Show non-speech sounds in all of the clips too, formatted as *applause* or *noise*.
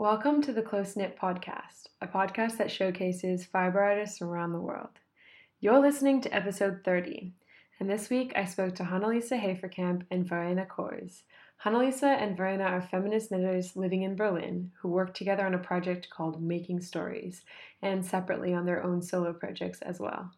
Welcome to the Close Knit Podcast, a podcast that showcases fiber artists around the world. You're listening to episode 30, and this week I spoke to Hanna Lisa Haferkamp and Verena Cohrs. Hannelise and Verena are feminist knitters living in Berlin who work together on a project called Making Stories and separately on their own solo projects as well.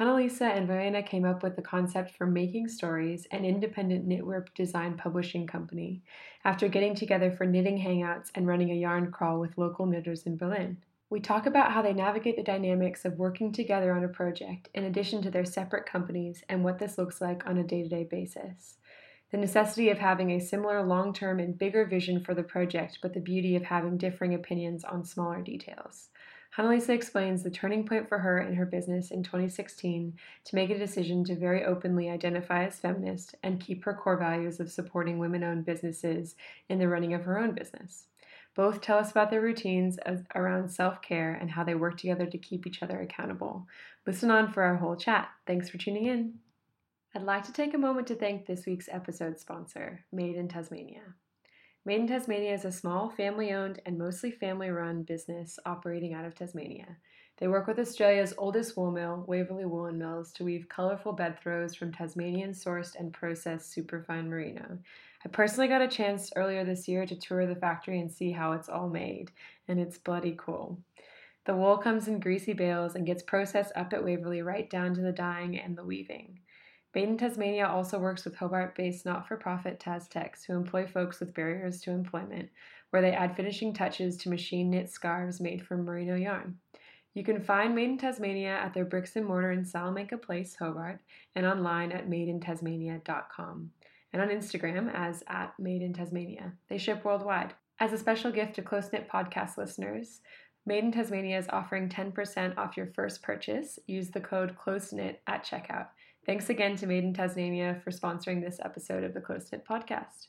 Hanna Lisa and Verena came up with the concept for Making Stories, an independent knitwear design publishing company, after getting together for knitting hangouts and running a yarn crawl with local knitters in Berlin. We talk about how they navigate the dynamics of working together on a project in addition to their separate companies and what this looks like on a day to day basis. The necessity of having a similar long term and bigger vision for the project, but the beauty of having differing opinions on smaller details. Hanna Lisa explains the turning point for her in her business in 2016 to make a decision to very openly identify as feminist and keep her core values of supporting women owned businesses in the running of her own business. Both tell us about their routines as, around self care and how they work together to keep each other accountable. Listen on for our whole chat. Thanks for tuning in. I'd like to take a moment to thank this week's episode sponsor, Made in Tasmania. Made in Tasmania is a small, family owned, and mostly family run business operating out of Tasmania. They work with Australia's oldest wool mill, Waverley Woolen Mills, to weave colorful bed throws from Tasmanian sourced and processed superfine merino. I personally got a chance earlier this year to tour the factory and see how it's all made, and it's bloody cool. The wool comes in greasy bales and gets processed up at Waverley right down to the dyeing and the weaving. Made in Tasmania also works with Hobart based not for profit TasTex, who employ folks with barriers to employment, where they add finishing touches to machine knit scarves made from merino yarn. You can find Made in Tasmania at their bricks and mortar in Salamanca Place, Hobart, and online at madeintasmania.com, and on Instagram as at Made in Tasmania. They ship worldwide. As a special gift to Close Knit podcast listeners, Made in Tasmania is offering 10% off your first purchase. Use the code CLOSEKNIT at checkout. Thanks again to Made in Tasmania for sponsoring this episode of the Close Knit Podcast.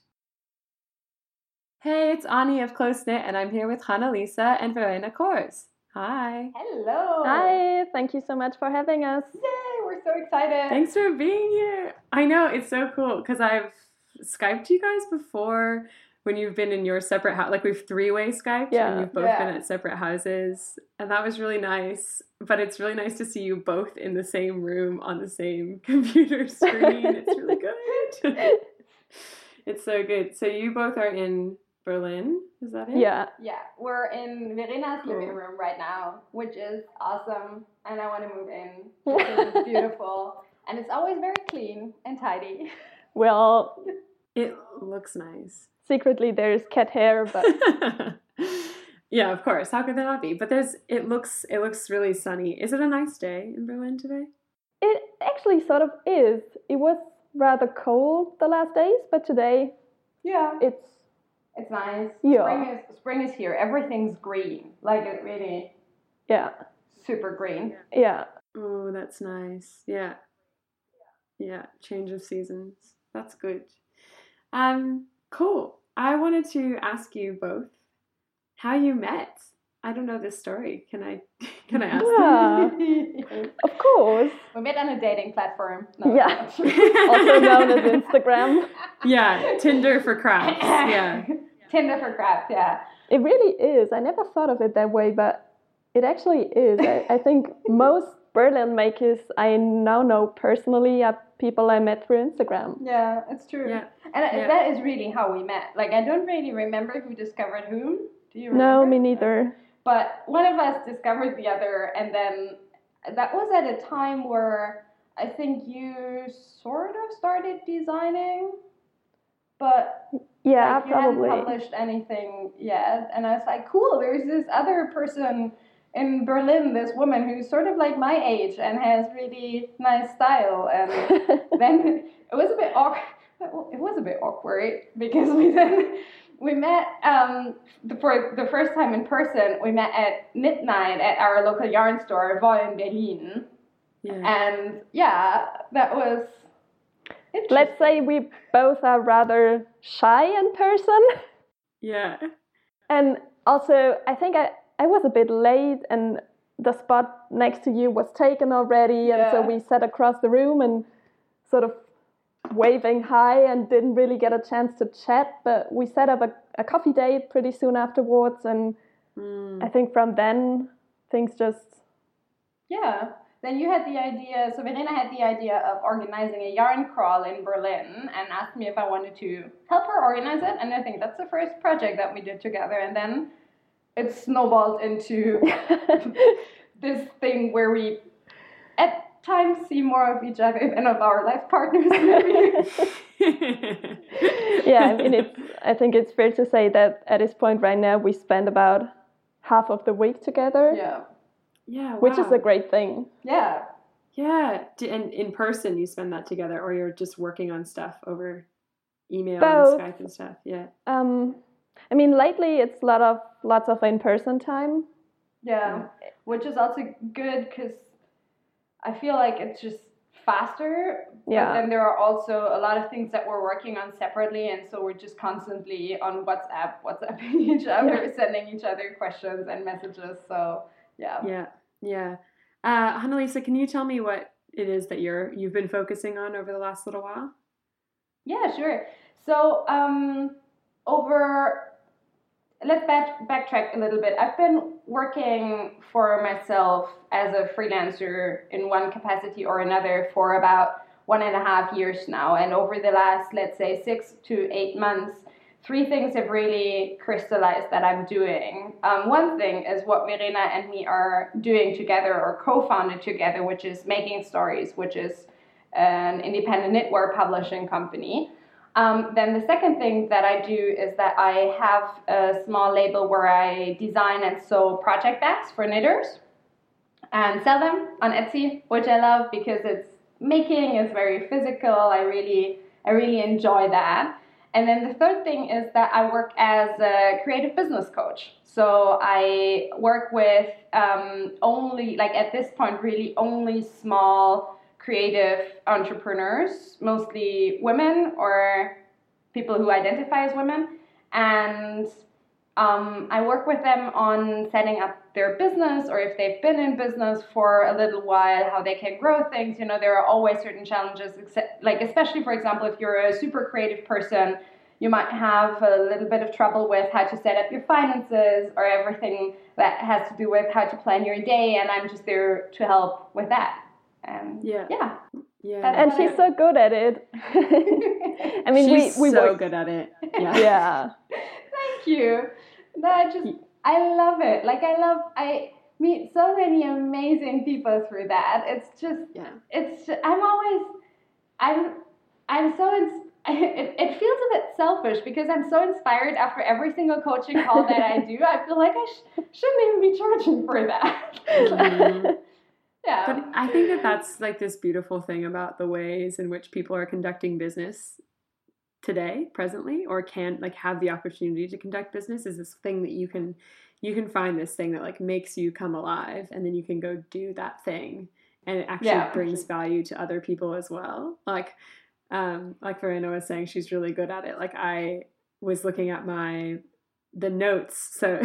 Hey, it's Ani of Close Knit, and I'm here with Hanna Lisa and Verena Cohrs. Hi. Hello. Hi, thank you so much for having us. Yay, we're so excited. Thanks for being here. I know, it's so cool because I've Skyped you guys before when you've been in your separate house. Like we've three way Skyped Yeah. and you've both Yeah. been at separate houses. And that was really nice. But it's really nice to see you both in the same room on the same *laughs* computer screen. it's really good. *laughs* it's so good. So you both are in Berlin, is that it? Yeah, Yeah, we're in Verena's living room right now, which is awesome. And I want to move in *laughs* because it's beautiful. And it's always very clean and tidy. well, It looks nice. Secretly there's cat hair, but *laughs* yeah, of course. How could that not be? But there's it looks it looks really sunny. Is it a nice day in Berlin today? it actually sort of is. It was rather cold the last days, but today Yeah. it's It's nice. Yeah. Spring is spring is here. Everything's green. Like it really yeah, super green. yeah. Oh, that's nice. Yeah. Yeah, change of seasons. That's good. Um, cool. I wanted to ask you both how you met. I don't know this story. Can I *laughs* can I ask Yeah. Of course. we met on a dating platform. No, Yeah. no. *laughs* *laughs* Also known as Instagram. yeah, Tinder for crafts. Yeah. Tinder for crafts, yeah. It really is. I never thought of it that way, but it actually is. I, I think most Berlin makers I now know personally are people I met through Instagram. Yeah, it's true. Yeah. And Yeah. that is really how we met. Like, I don't really remember who discovered whom. Do you remember? No, me neither. But one of us discovered the other, and then that was at a time where I think you sort of started designing, but Yeah, like, you probably. hadn't published anything yet. And I was like, cool, there's this other person in Berlin, this woman who's sort of like my age and has really nice style. And *laughs* then it was a bit awkward. It was a bit awkward because we then we met um, the, for the first time in person. We met at midnight at our local yarn store, Woll in Berlin, Yeah. and yeah, that was. Let's say we both are rather shy in person. Yeah. And also, I think I, I was a bit late and the spot next to you was taken already. And so we sat across the room and sort of waving hi and didn't really get a chance to chat. But we set up a, a coffee date pretty soon afterwards, and Mm. I think from then things just Yeah. Then you had the idea, so Verena had the idea of organizing a yarn crawl in Berlin and asked me if I wanted to help her organize it. And I think that's the first project that we did together. And then it snowballed into *laughs* this thing where we at times see more of each other than of our life partners, maybe. *laughs* yeah, I mean, it's, I think it's fair to say that at this point right now, we spend about half of the week together, yeah. yeah, which is a great thing. Yeah. yeah. And in person, you spend that together, or you're just working on stuff over email Both. and Skype and stuff. Yeah. Um, I mean, lately it's a lot of lots of in-person time. Yeah, which is also good because I feel like it's just faster. Yeah. And there are also a lot of things that we're working on separately, and so we're just constantly on WhatsApp, WhatsApping *laughs* each other, sending each other questions and messages. So yeah. Yeah. Yeah. Uh, Annalisa, can you tell me what it is that you're you've been focusing on over the last little while? Yeah, sure. So, um, over, let's back, backtrack a little bit. I've been working for myself as a freelancer in one capacity or another for about one and a half years now. And over the last, let's say, six to eight months, three things have really crystallized that I'm doing. Um, one thing is what Verena and me are doing together or co founded together, which is Making Stories, which is an independent knitwear publishing company. Um, then the second thing that I do is that I have a small label where I design and sew project bags for knitters and sell them on Etsy, which I love because it's making, it's very physical. I really, I really enjoy that. And then the third thing is that I work as a creative business coach. So I work with um, only, like at this point, really only small creative entrepreneurs, mostly women or people who identify as women. And um, I work with them on setting up their business or if they've been in business for a little while, how they can grow things. You know, there are always certain challenges, except, like, especially for example, if you're a super creative person, you might have a little bit of trouble with how to set up your finances or everything that has to do with how to plan your day. And I'm just there to help with that. And Yeah. yeah. Yeah. And she's so good at it. *laughs* I mean, she's we, we so work. good at it. *laughs* Yeah. Yeah. Thank you. That just I love it. Like I love I meet so many amazing people through that. It's just Yeah. it's ju- I'm always I'm I'm so ins- *laughs* it, it feels a bit selfish because I'm so inspired after every single coaching call that I do. I feel like I sh- shouldn't even be charging for that. Mhm. Yeah. But I think that that's like this beautiful thing about the ways in which people are conducting business today, presently, or can like have the opportunity to conduct business is this thing that you can you can find this thing that like makes you come alive and then you can go do that thing and it actually Yeah. brings value to other people as well. Like um like Verena was saying she's really good at it. Like I was looking at my the notes. So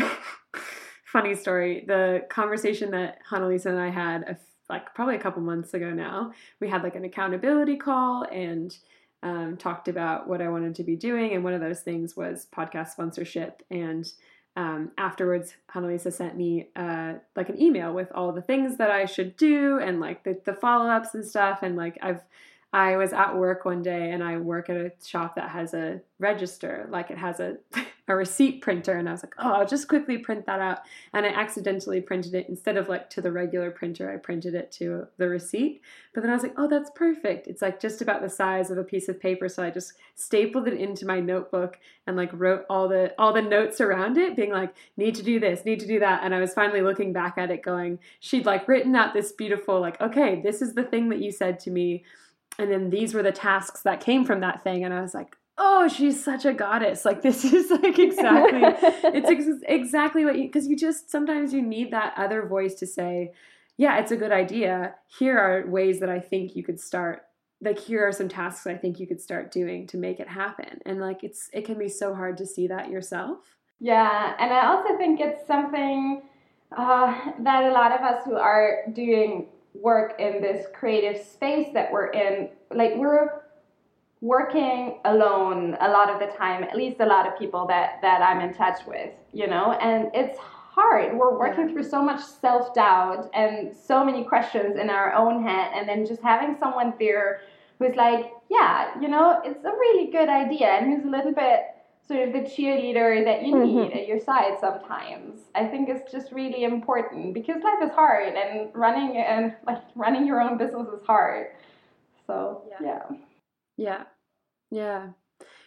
*laughs* funny story. The conversation that Annalisa and I had a like probably a couple months ago now, we had like an accountability call and um, talked about what I wanted to be doing. And one of those things was podcast sponsorship. And um, afterwards, Hanna Lisa sent me uh, like an email with all the things that I should do and like the, the follow ups and stuff. And like I've I was at work one day and I work at a shop that has a register, like it has a, *laughs* a receipt printer. And I was like, oh, I'll just quickly print that out. And I accidentally printed it instead of like to the regular printer, I printed it to the receipt. But then I was like, oh, that's perfect. It's like just about the size of a piece of paper. So I just stapled it into my notebook and like wrote all the all the notes around it, being like, need to do this, need to do that. And I was finally looking back at it going, she'd like written out this beautiful, like, okay, this is the thing that you said to me and then these were the tasks that came from that thing. And i was like oh she's such a goddess. Like this is *laughs* like exactly it's ex- exactly what you because you just sometimes you need that other voice to say yeah it's a good idea. Here are ways that i think you could start like here are some tasks i think you could start doing to make it happen. And like it's it can be so hard to see that yourself. Yeah, and I also think it's something uh, that a lot of us who are doing work in this creative space that we're in, like we're working alone a lot of the time, at least a lot of people that, that I'm in touch with, you know, and it's hard. We're working yeah. through so much self doubt and so many questions in our own head, and then just having someone there who's like, yeah, you know, it's a really good idea, and who's a little bit sort of the cheerleader that you need mm-hmm. at your side sometimes. I think it's just really important because life is hard and running and like running your own business is hard. So yeah. Yeah. Yeah. yeah.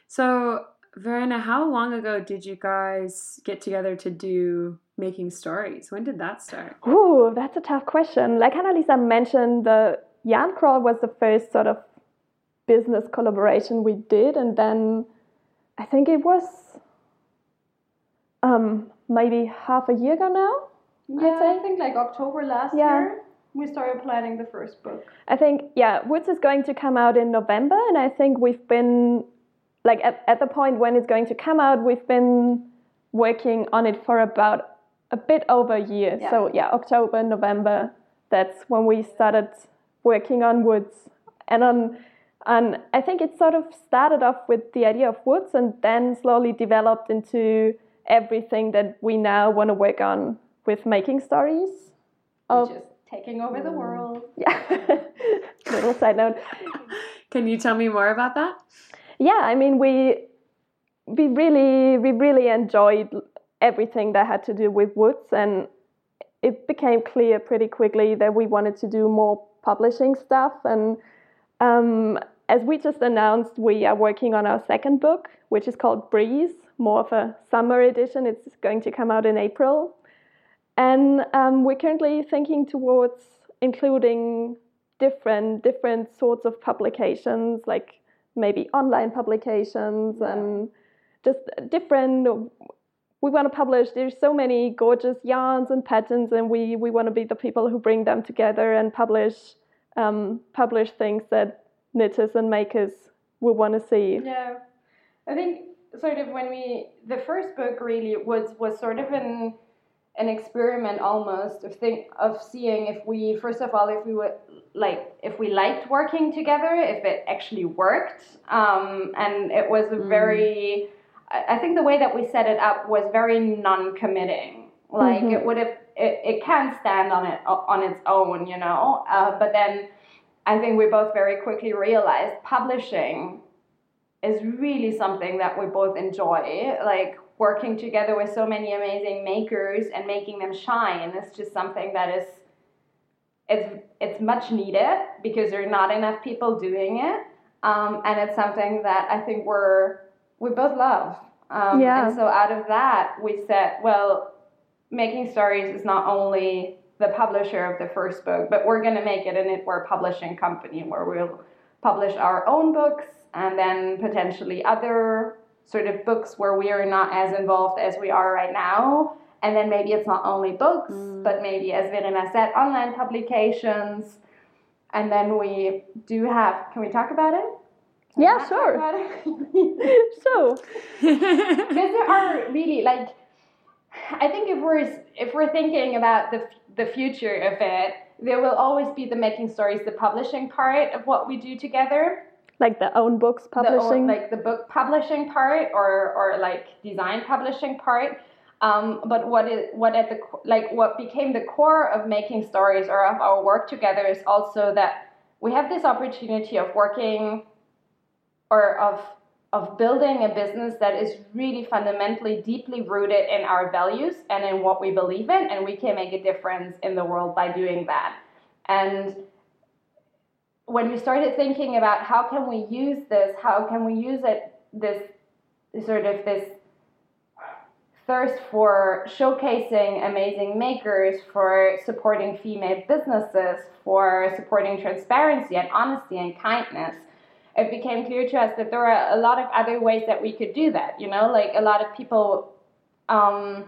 So Verena, how long ago did you guys get together to do making stories? When did that start? Oh, that's a tough question. Like Annalisa mentioned, the Yarn Crawl was the first sort of business collaboration we did, and then I think it was um, maybe half a year ago now. Yeah, I think like October last yeah. year we started planning the first book. I think yeah, Woods is going to come out in November, and I think we've been like at, at the point when it's going to come out, we've been working on it for about a bit over a year. Yeah. So yeah, October, November. That's when we started working on Woods, and on and I think it sort of started off with the idea of Woods, and then slowly developed into everything that we now want to work on with making stories. Of, just taking over the world. Yeah. *laughs* Little side note. Can you tell me more about that? Yeah, I mean we we really we really enjoyed everything that had to do with Woods and it became clear pretty quickly that we wanted to do more publishing stuff and um, as we just announced, we are working on our second book, which is called Breeze, more of a summer edition. It's going to come out in April. And um, we're currently thinking towards including different different sorts of publications, like maybe online publications yeah. and just different. We want to publish. There's so many gorgeous yarns and patterns, and we we want to be the people who bring them together and publish um, publish things that knitters and makers will want to see. Yeah, I think sort of when we the first book really was was sort of an an experiment almost of think of seeing if we first of all if we would like if we liked working together if it actually worked um, and it was a mm. very I think the way that we set it up was very non-committing like mm-hmm. it would have it, it can stand on it on its own you know uh, but then I think we both very quickly realized publishing is really something that we both enjoy. Like working together with so many amazing makers and making them shine is just something that is it's it's much needed because there are not enough people doing it. Um, and it's something that i think we're we both love. Um, yeah. and so out of that we said well making stories is not only the publisher of the first book but we're going to make it an knitwear publishing company where we'll publish our own books and then potentially other sort of books where we are not as involved as we are right now. And then maybe it's not only books, mm. but maybe, as Verena said, online publications. And then we do have, can we talk about it? Can yeah, sure. *laughs* So because there are really like, I think if we're if we're thinking about the the future of it, there will always be the making stories, the publishing part of what we do together. Like the own books publishing? the, like the book publishing part or or like design publishing part. Um, but what is what at the like what became the core of making stories or of our work together is also that we have this opportunity of working or of of building a business that is really fundamentally deeply rooted in our values and in what we believe in and we can make a difference in the world by doing that. And when we started thinking about how can we use this, how can we use it, this sort of this thirst for showcasing amazing makers, for supporting female businesses, for supporting transparency and honesty and kindness, it became clear to us that there are a lot of other ways that we could do that. You know, like a lot of people um,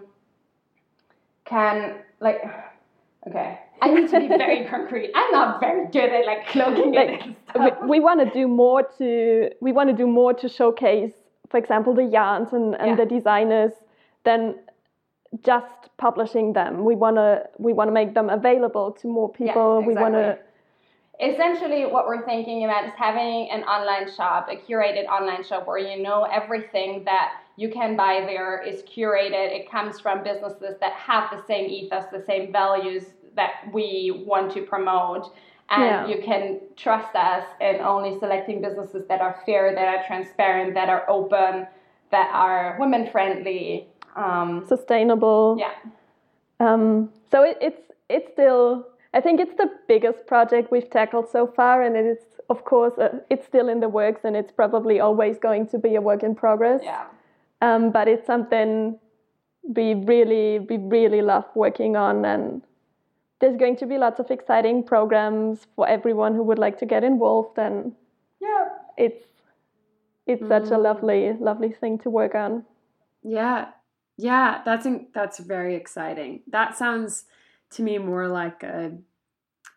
can like *sighs* okay I need to be very *laughs* concrete. I'm not very good at like cloaking like, it. We, we want to do more to we want to do more to showcase, for example, the yarns and, and yeah. the designers than just publishing them. We wanna we wanna make them available to more people. Yeah, exactly. We wanna essentially what we're thinking about is having an online shop, a curated online shop where you know everything that you can buy there is curated. It comes from businesses that have the same ethos, the same values that we want to promote. And Yeah. you can trust us in only selecting businesses that are fair, that are transparent, that are open, that are women friendly. Um, Sustainable. yeah. Um, so it, it's it's still I think it's the biggest project we've tackled so far, and it is of course uh, it's still in the works, and it's probably always going to be a work in progress. Yeah. Um, but it's something we really we really love working on, and there's going to be lots of exciting programs for everyone who would like to get involved, and Yeah. it's it's such a lovely lovely thing to work on. Yeah. Yeah, that's that's very exciting. That sounds to me more like a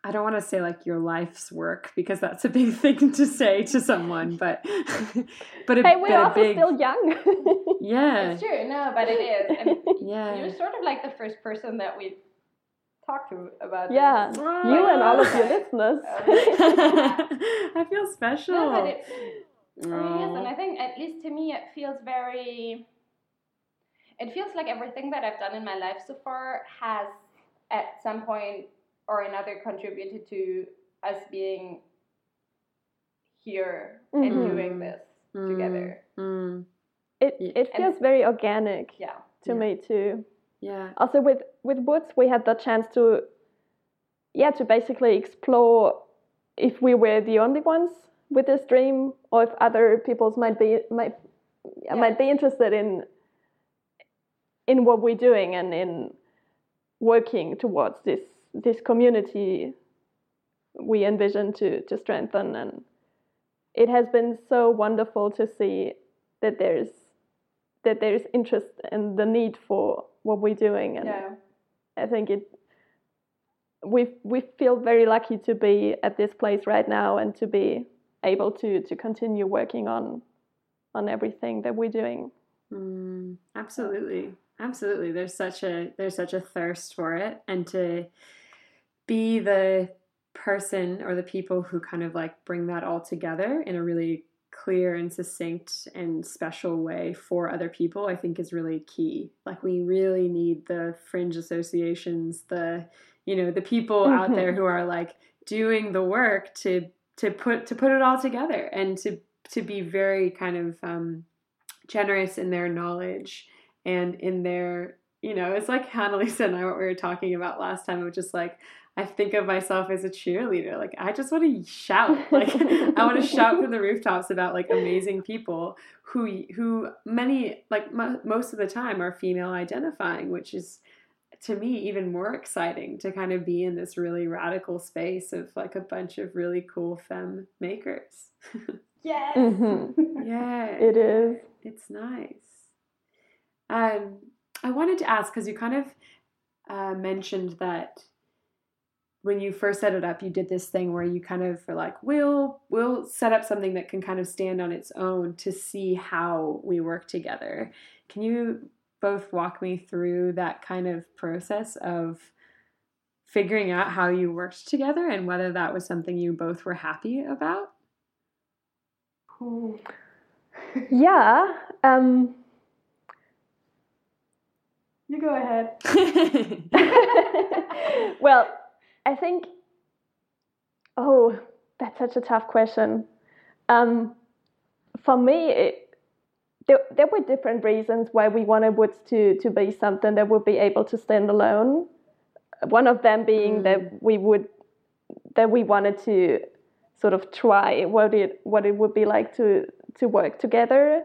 I don't want to say like your life's work because that's a big *laughs* thing to say to someone, but *laughs* but a, Hey, we're also big still young. *laughs* yeah It's true. No, but it is. And yeah you're sort of like the first person that we talked to about yeah, this. you and all of your listeners. Oh. I feel special. No, but it, it really is, and I think at least to me it feels very. It feels like everything that I've done in my life so far has, at some point or another, contributed to us being here and Mhm. doing this together. Mm, It Yeah. it And- feels very organic Yeah. to Yeah. me too. yeah. Also with with Woods, we had the chance to, yeah, to basically explore if we were the only ones with this dream, or if other people's might be might Yeah. might be interested in in what we're doing and in working towards this this community we envision to to strengthen and it has been so wonderful to see that there's that there's interest and the need for what we're doing and Yeah. I think it we we feel very lucky to be at this place right now and to be able to to continue working on on everything that we're doing. Mm, absolutely. Absolutely. There's such a there's such a thirst for it and to be the person or the people who kind of like bring that all together in a really clear and succinct and special way for other people I think is really key. Like we really need the fringe associations, the you know, the people out there who are like doing the work to to put to put it all together and to to be very kind of um generous in their knowledge and in their you know it's like Annalisa and I what we were talking about last time it was just like I think of myself as a cheerleader like I just want to shout *laughs* like I want to shout from the rooftops about like amazing people who who many like mo- most of the time are female identifying which is to me even more exciting to kind of be in this really radical space of like a bunch of really cool femme makers *laughs* Yes. Mhm. yeah It is. it's nice. Um, I wanted to ask because you kind of uh, mentioned that when you first set it up, you did this thing where you kind of were like, "We'll we'll set up something that can kind of stand on its own to see how we work together." Can you both walk me through that kind of process of figuring out how you worked together and whether that was something you both were happy about? Ooh. *laughs* Yeah. Um, You go ahead. *laughs* *laughs* well, I think. Oh, that's such a tough question. Um, for me, it, there, there were different reasons why we wanted Woods to, to be something that would be able to stand alone. One of them being that we would that we wanted to sort of try what it what it would be like to to work together.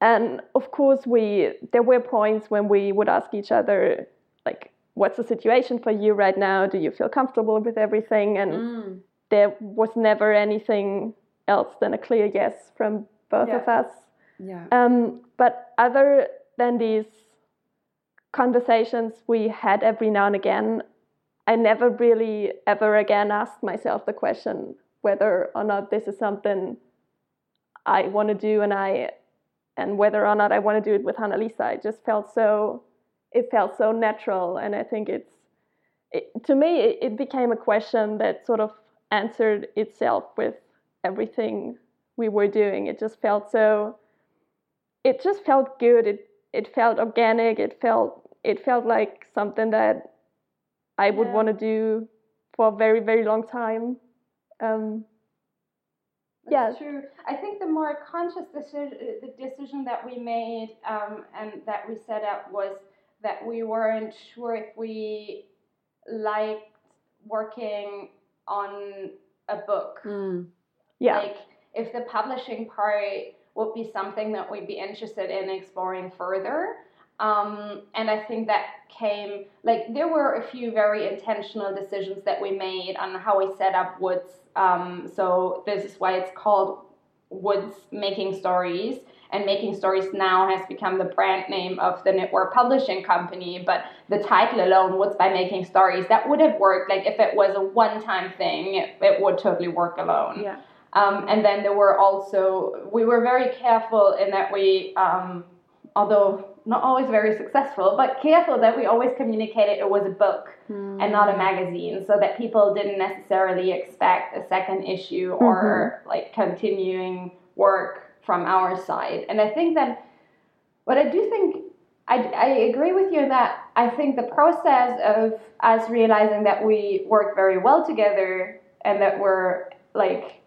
And of course, we there were points when we would ask each other like, "What's the situation for you right now? Do you feel comfortable with everything?" And Mm, there was never anything else than a clear yes from both of us. yeah. Um, but other than these conversations we had every now and again, I never really ever again asked myself the question whether or not this is something I want to do and I and whether or not I want to do it with Annalisa. It just felt so it felt so natural and I think it's it, to me it, it became a question that sort of answered itself with everything we were doing. It just felt so. It just felt good. It it felt organic. It felt it felt like something that I would Yeah. want to do for a very very long time. Um, Yeah. true. I think the more conscious decision, the decision that we made um, and that we set up was that we weren't sure if we liked working on a book. Mm. yeah, Like if the publishing part would be something that we'd be interested in exploring further. Um, and I think that came like there were a few very intentional decisions that we made on how we set up Woods. Um, so this is why it's called Woods Making Stories. And Making Stories now has become the brand name of the knitwear Publishing Company. But the title alone, Woods by Making Stories, that would have worked. Like if it was a one-time thing, it, it would totally work alone. Yeah. Um, and then there were also, we were very careful in that we, um, although not always very successful, but careful that we always communicated it was a book Mm. and not a magazine so that people didn't necessarily expect a second issue or like continuing work from our side. And I think that, what I do think, I, I agree with you that I think the process of us realizing that we work very well together and that we're like,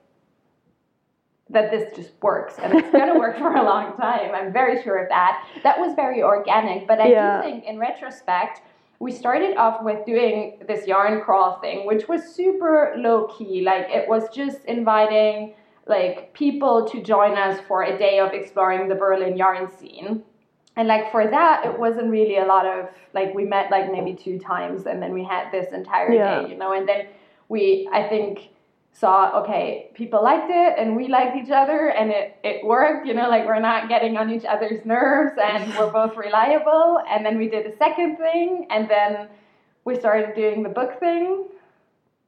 that this just works and it's going to work for a long time. I'm very sure of that. That was very organic, but I Yeah. do think in retrospect, we started off with doing this yarn crawl thing, which was super low key. Like it was just inviting like people to join us for a day of exploring the Berlin yarn scene. And like for that, it wasn't really a lot of like we met like maybe two times, and then we had this entire Yeah. day, you know. And then we, I think, saw okay, people liked it, and we liked each other, and it it worked, you know. Like we're not getting on each other's nerves, and we're *laughs* both reliable. And then we did a second thing, and then we started doing the book thing,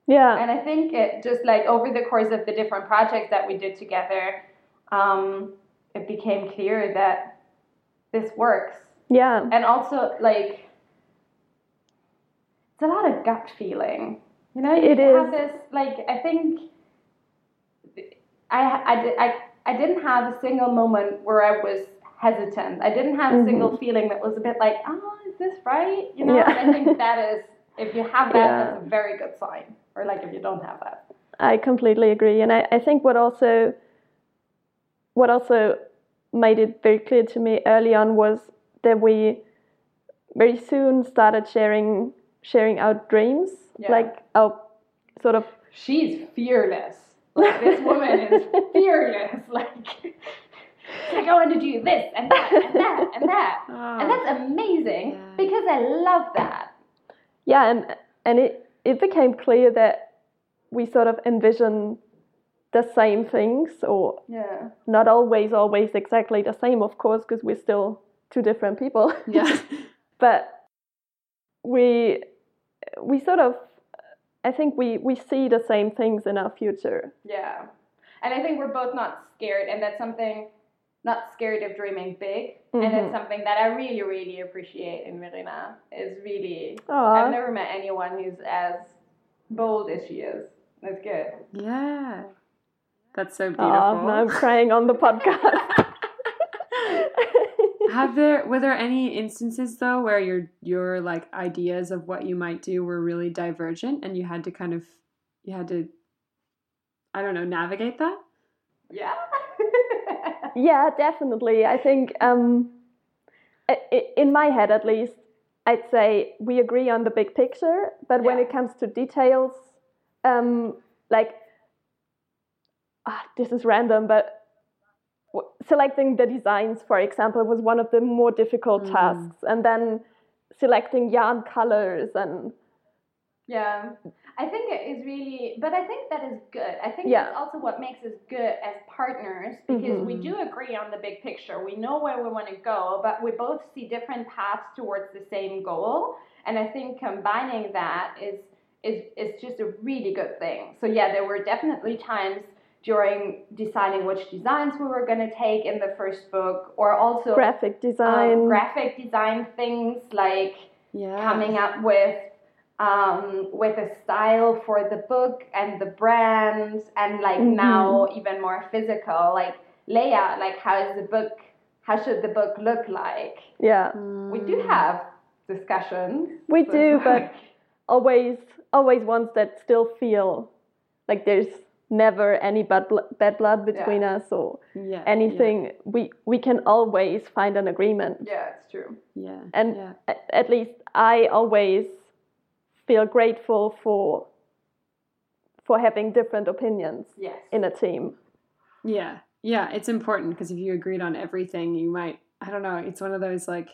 yeah, and I think it just like over the course of the different projects that we did together, um, it became clear that this works. yeah, And also, like, it's a lot of gut feeling. You know, you It have this, like, I think I, I, I, I didn't have a single moment where I was hesitant. I didn't have a single feeling that was a bit like, oh, is this right? You know, Mm-hmm. Yeah. I think *laughs* that is, if you have that, Yeah. that's a very good sign. Or, like, if you don't have that. I completely agree, and I, I think what also what also made it very clear to me early on was that we very soon started sharing sharing our dreams, Yeah. like our sort of She's fearless. Like, this woman is *laughs* fearless. Like, like, I want to do this and that and that and that. *laughs* Oh. And that's amazing Yeah. because I love that. yeah, and and it it became clear that we sort of envision the same things, or Yeah. not always always exactly the same, of course, because we're still two different people. yeah. *laughs* but we we sort of I think we we see the same things in our future. Yeah. And I think we're both not scared, and that's something, not scared of dreaming big. And Mhm. it's something that I really, really appreciate in Verena. Is really, Aw. I've never met anyone who's as bold as she is. That's good. Yeah. That's so beautiful. Aw, now I'm crying on the *laughs* podcast. Have there were there any instances though where your your like ideas of what you might do were really divergent and you had to kind of you had to I don't know navigate that? Yeah. *laughs* yeah, definitely. I think um, in my head at least, I'd say we agree on the big picture, but when it comes to details, um, like ah, this is random, but selecting the designs, for example, was one of the more difficult Mm. tasks, and then selecting yarn colors and Yeah, I think it is really, but I think that is good. I think Yeah. that's also what makes us good as partners because we Mhm. do agree on the big picture. We know where we want to go, but we both see different paths towards the same goal. And I think combining that is is is just a really good thing. So yeah, there were definitely times during deciding which designs we were going to take in the first book, or also graphic design. um, graphic design things like Yeah. coming up with um, with a style for the book and the brand, and like Mhm. now even more physical, like layout. Like how is the book? How should the book look like? Yeah, We do have discussions. we do, but always, always ones that still feel like there's never any bad, bl- bad blood between us or Yeah. anything. We we can always find an agreement, yeah, it's true. Yeah. and yeah. a- at least I always feel grateful for for having different opinions Yes. in a team. Yeah. Yeah. It's important because if you agreed on everything, you might, I don't know, it's one of those like,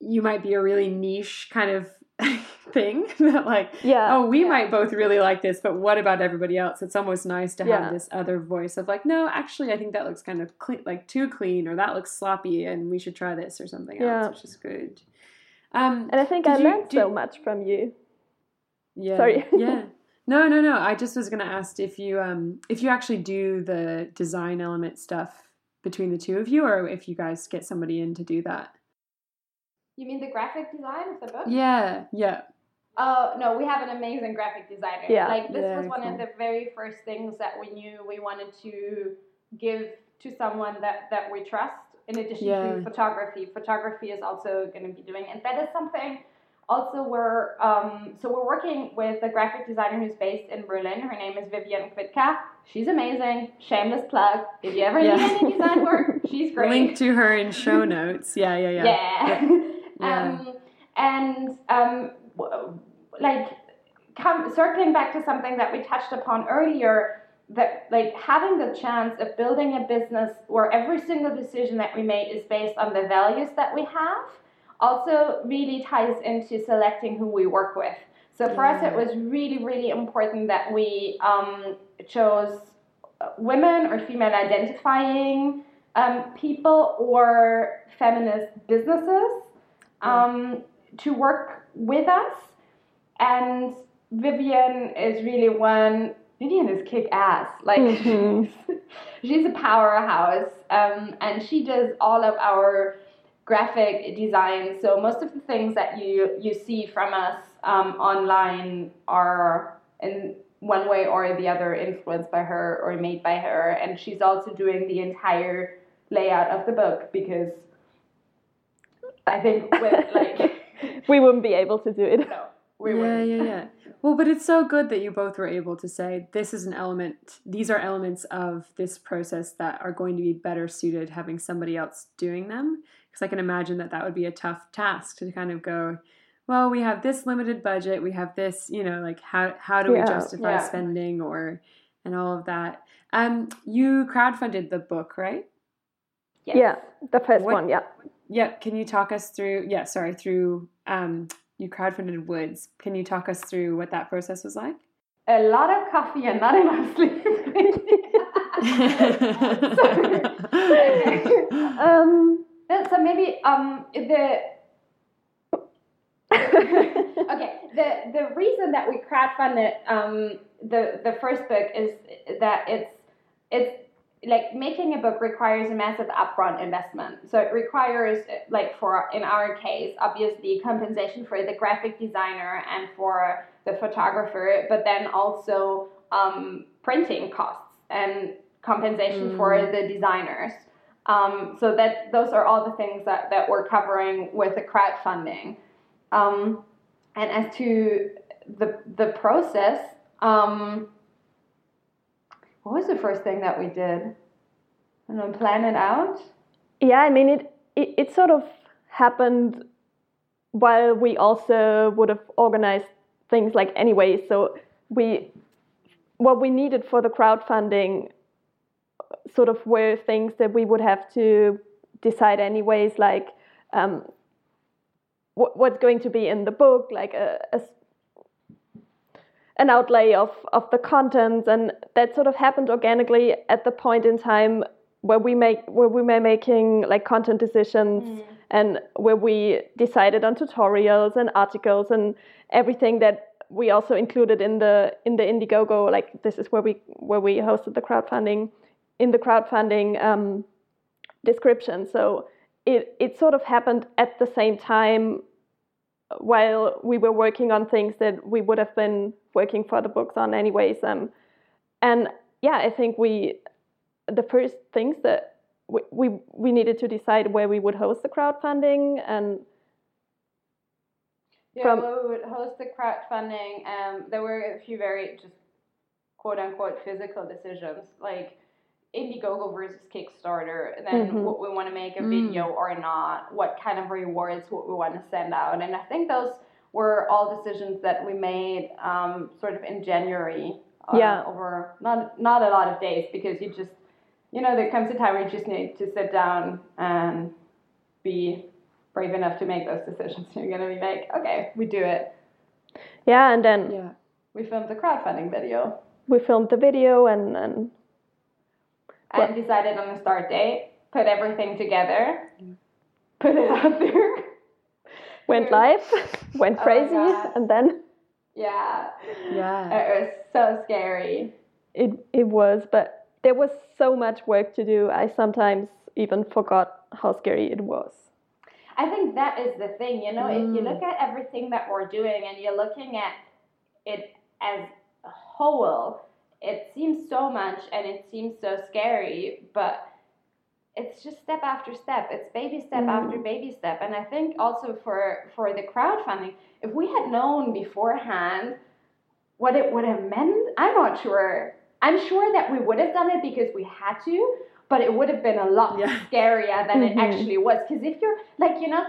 you might be a really niche kind of *laughs* thing *laughs* that like, Yeah, oh, we Yeah. might both really like this, but what about everybody else? It's almost nice to Yeah. have this other voice of like, no, actually, I think that looks kind of clean, like too clean, or that looks sloppy, and we should try this or something Yeah. else, which is good. Um, and I think I you- learned so much from you. yeah, Sorry. yeah. *laughs* No, no, no. I just was gonna ask if you um if you actually do the design element stuff between the two of you, or if you guys get somebody in to do that. You mean the graphic design of the book? Yeah, yeah. Oh no, we have an amazing graphic designer. Yeah. Like this Yeah, was one cool. of the very first things that we knew we wanted to give to someone that that we trust. In addition Yeah. to photography, photography is also going to be doing, and that is something. Also, we're um, so we're working with a graphic designer who's based in Berlin. Her name is Vivian Kvitka. She's amazing. Shameless plug. If you ever Yeah. need any design work, she's *laughs* great. Link to her in show notes. Yeah, yeah, yeah. Yeah. Yeah. *laughs* um, and um, like come, circling back to something that we touched upon earlier, that like having the chance of building a business where every single decision that we make is based on the values that we have, also really ties into selecting who we work with. So for us, it was really, really important that we um, chose women or female identifying um, people or feminist businesses um, to work with us. And Vivian is really one. Vivian is kick ass. Like Mhm. *laughs* she's a powerhouse, um, and she does all of our graphic design. So most of the things that you you see from us um, online are in one way or the other influenced by her or made by her. And she's also doing the entire layout of the book because I think with like *laughs* we wouldn't be able to do it. no, we yeah, wouldn't. yeah, yeah. Yeah. Well, but it's so good that you both were able to say this is an element. These are elements of this process that are going to be better suited having somebody else doing them. Because I can imagine that that would be a tough task to kind of go. Well, we have this limited budget. We have this, you know, like how how do we Yeah, justify yeah. spending or and all of that. Um, you crowdfunded the book, right? Yes. Yeah, the first What- one. Yeah. Yeah. Can you talk us through? Yeah, sorry, through um, you crowdfunded Woods. Can you talk us through what that process was like? A lot of coffee and not enough sleep. *laughs* Um, so maybe um the okay the the reason that we crowdfunded um the the first book is that it's it's like making a book requires a massive upfront investment. So it requires like for in our case obviously compensation for the graphic designer and for the photographer but then also um, printing costs and compensation for the designers. Um, so that those are all the things that, that we're covering with the crowdfunding. Um, and as to the the process, um, what was the first thing that we did? I don't know, plan it out. yeah, I mean, it, it, it sort of happened while we also would have organized things like anyway. So we, what we needed for the crowdfunding sort of were things that we would have to decide anyways, like um, what, what's going to be in the book, like a, a an outlay of, of the content, and that sort of happened organically at the point in time where we make where we were making like content decisions and where we decided on tutorials and articles and everything that we also included in the in the Indiegogo. Like this is where we where we hosted the crowdfunding in the crowdfunding um, description. So it it sort of happened at the same time while we were working on things that we would have been working for the books on anyways. Um, and yeah, I think we the first things that we, we we needed to decide where we would host the crowdfunding and yeah, from- well, we would host the crowdfunding. Um, there were a few very just quote unquote physical decisions like Indiegogo versus Kickstarter, and then Mhm. what we want to make a Mm. video or not, what kind of rewards what we want to send out, and I think those were all decisions that we made um, sort of in January. uh, Yeah. Over not not a lot of days because you just you know there comes a time where you just need to sit down and be brave enough to make those decisions. *laughs* You're gonna be like, okay, we do it. yeah, and then Yeah. We filmed the crowdfunding video we filmed the video and, and and Well- decided on a start date, put everything together, put it out there. *laughs* went live, *laughs* went Oh crazy, God. and then Yeah, Yeah. it was so scary. it it was, but there was so much work to do. I sometimes even forgot how scary it was. I think that is the thing, you know, if you Mm. look at everything that we're doing and you're looking at it as a whole, it seems so much and it seems so scary, but it's just step after step. It's baby step Mm. after baby step. And I think also for for the crowdfunding, if we had known beforehand what it would have meant, I'm not sure. I'm sure that we would have done it because we had to, but it would have been a lot Yeah. scarier than it Mhm. actually was. Because if you're like, you know,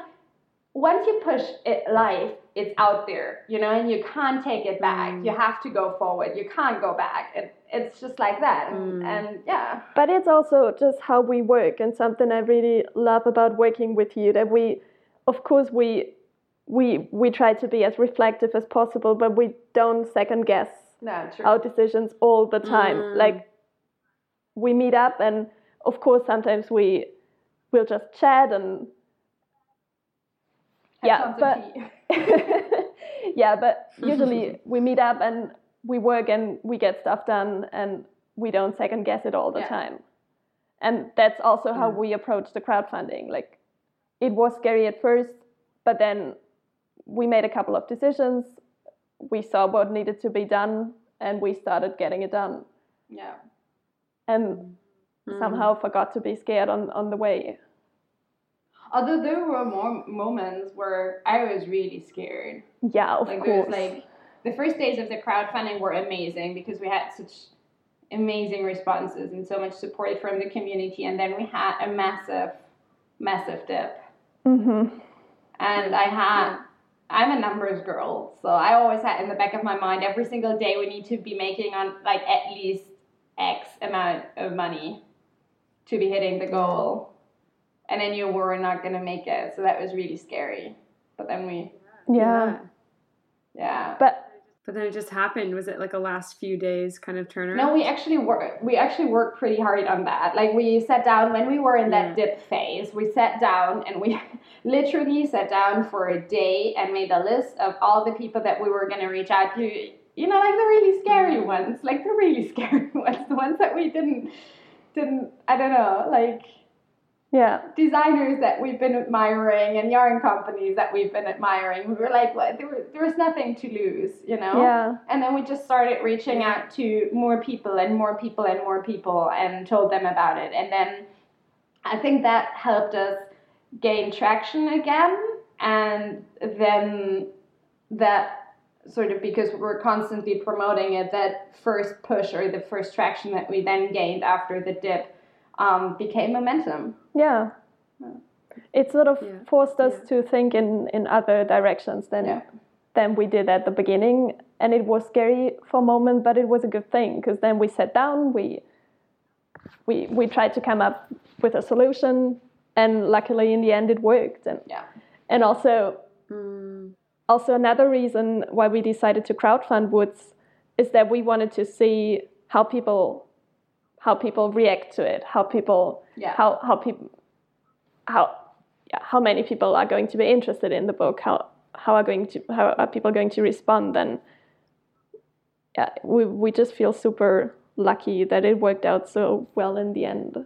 once you push it live, it's out there, you know, and you can't take it back. Mm. You have to go forward. You can't go back. It, it's just like that. And, Mm. and yeah. But it's also just how we work, and something I really love about working with you. That we, of course, we we we try to be as reflective as possible, but we don't second guess No, true. our decisions all the time. Mm. Like we meet up, and of course, sometimes we will just chat and Have yeah, tons of but- tea. *laughs* *laughs* yeah, but *laughs* usually we meet up and we work and we get stuff done and we don't second guess it all the Yeah. time. And that's also how Yeah. we approach the crowdfunding. Like it was scary at first, but then we made a couple of decisions. We saw what needed to be done and we started getting it done. yeah. And Mm. somehow forgot to be scared on, on the way. Although there were more moments where I was really scared. Yeah, of like course. like the first days of the crowdfunding were amazing because we had such amazing responses and so much support from the community and then we had a massive massive dip hmm and i had i'm a numbers girl so i always had in the back of my mind every single day we need to be making on like at least x amount of money to be hitting the goal and i knew we were not going to make it so that was really scary but then we yeah. yeah But But then it just happened. Was it like a last few days kind of turnaround? No, we actually work. We actually worked pretty hard on that. Like we sat down when we were in that Yeah. dip phase. We sat down and we *laughs* literally sat down for a day and made a list of all the people that we were going to reach out to. You know, like the really scary ones, like the really *laughs* scary ones, the ones that we didn't, didn't. I don't know, like yeah. designers that we've been admiring and yarn companies that we've been admiring. We were like, what? There, was, there was nothing to lose, you know. Yeah. And then we just started reaching out to more people and more people and more people and told them about it. And then I think that helped us gain traction again. And then that sort of because we're constantly promoting it, that first push or the first traction that we then gained after the dip um, became momentum. Yeah. It sort of Yeah. forced us Yeah. to think in, in other directions than Yeah. than we did at the beginning. And it was scary for a moment, but it was a good thing because then we sat down, we we we tried to come up with a solution, and luckily in the end it worked. And Yeah. and also Mm. also another reason why we decided to crowdfund Woods is that we wanted to see how people how people react to it, how people Yeah. how how people how yeah, how many people are going to be interested in the book, how how are going to how are people going to respond then yeah, we we just feel super lucky that it worked out so well in the end.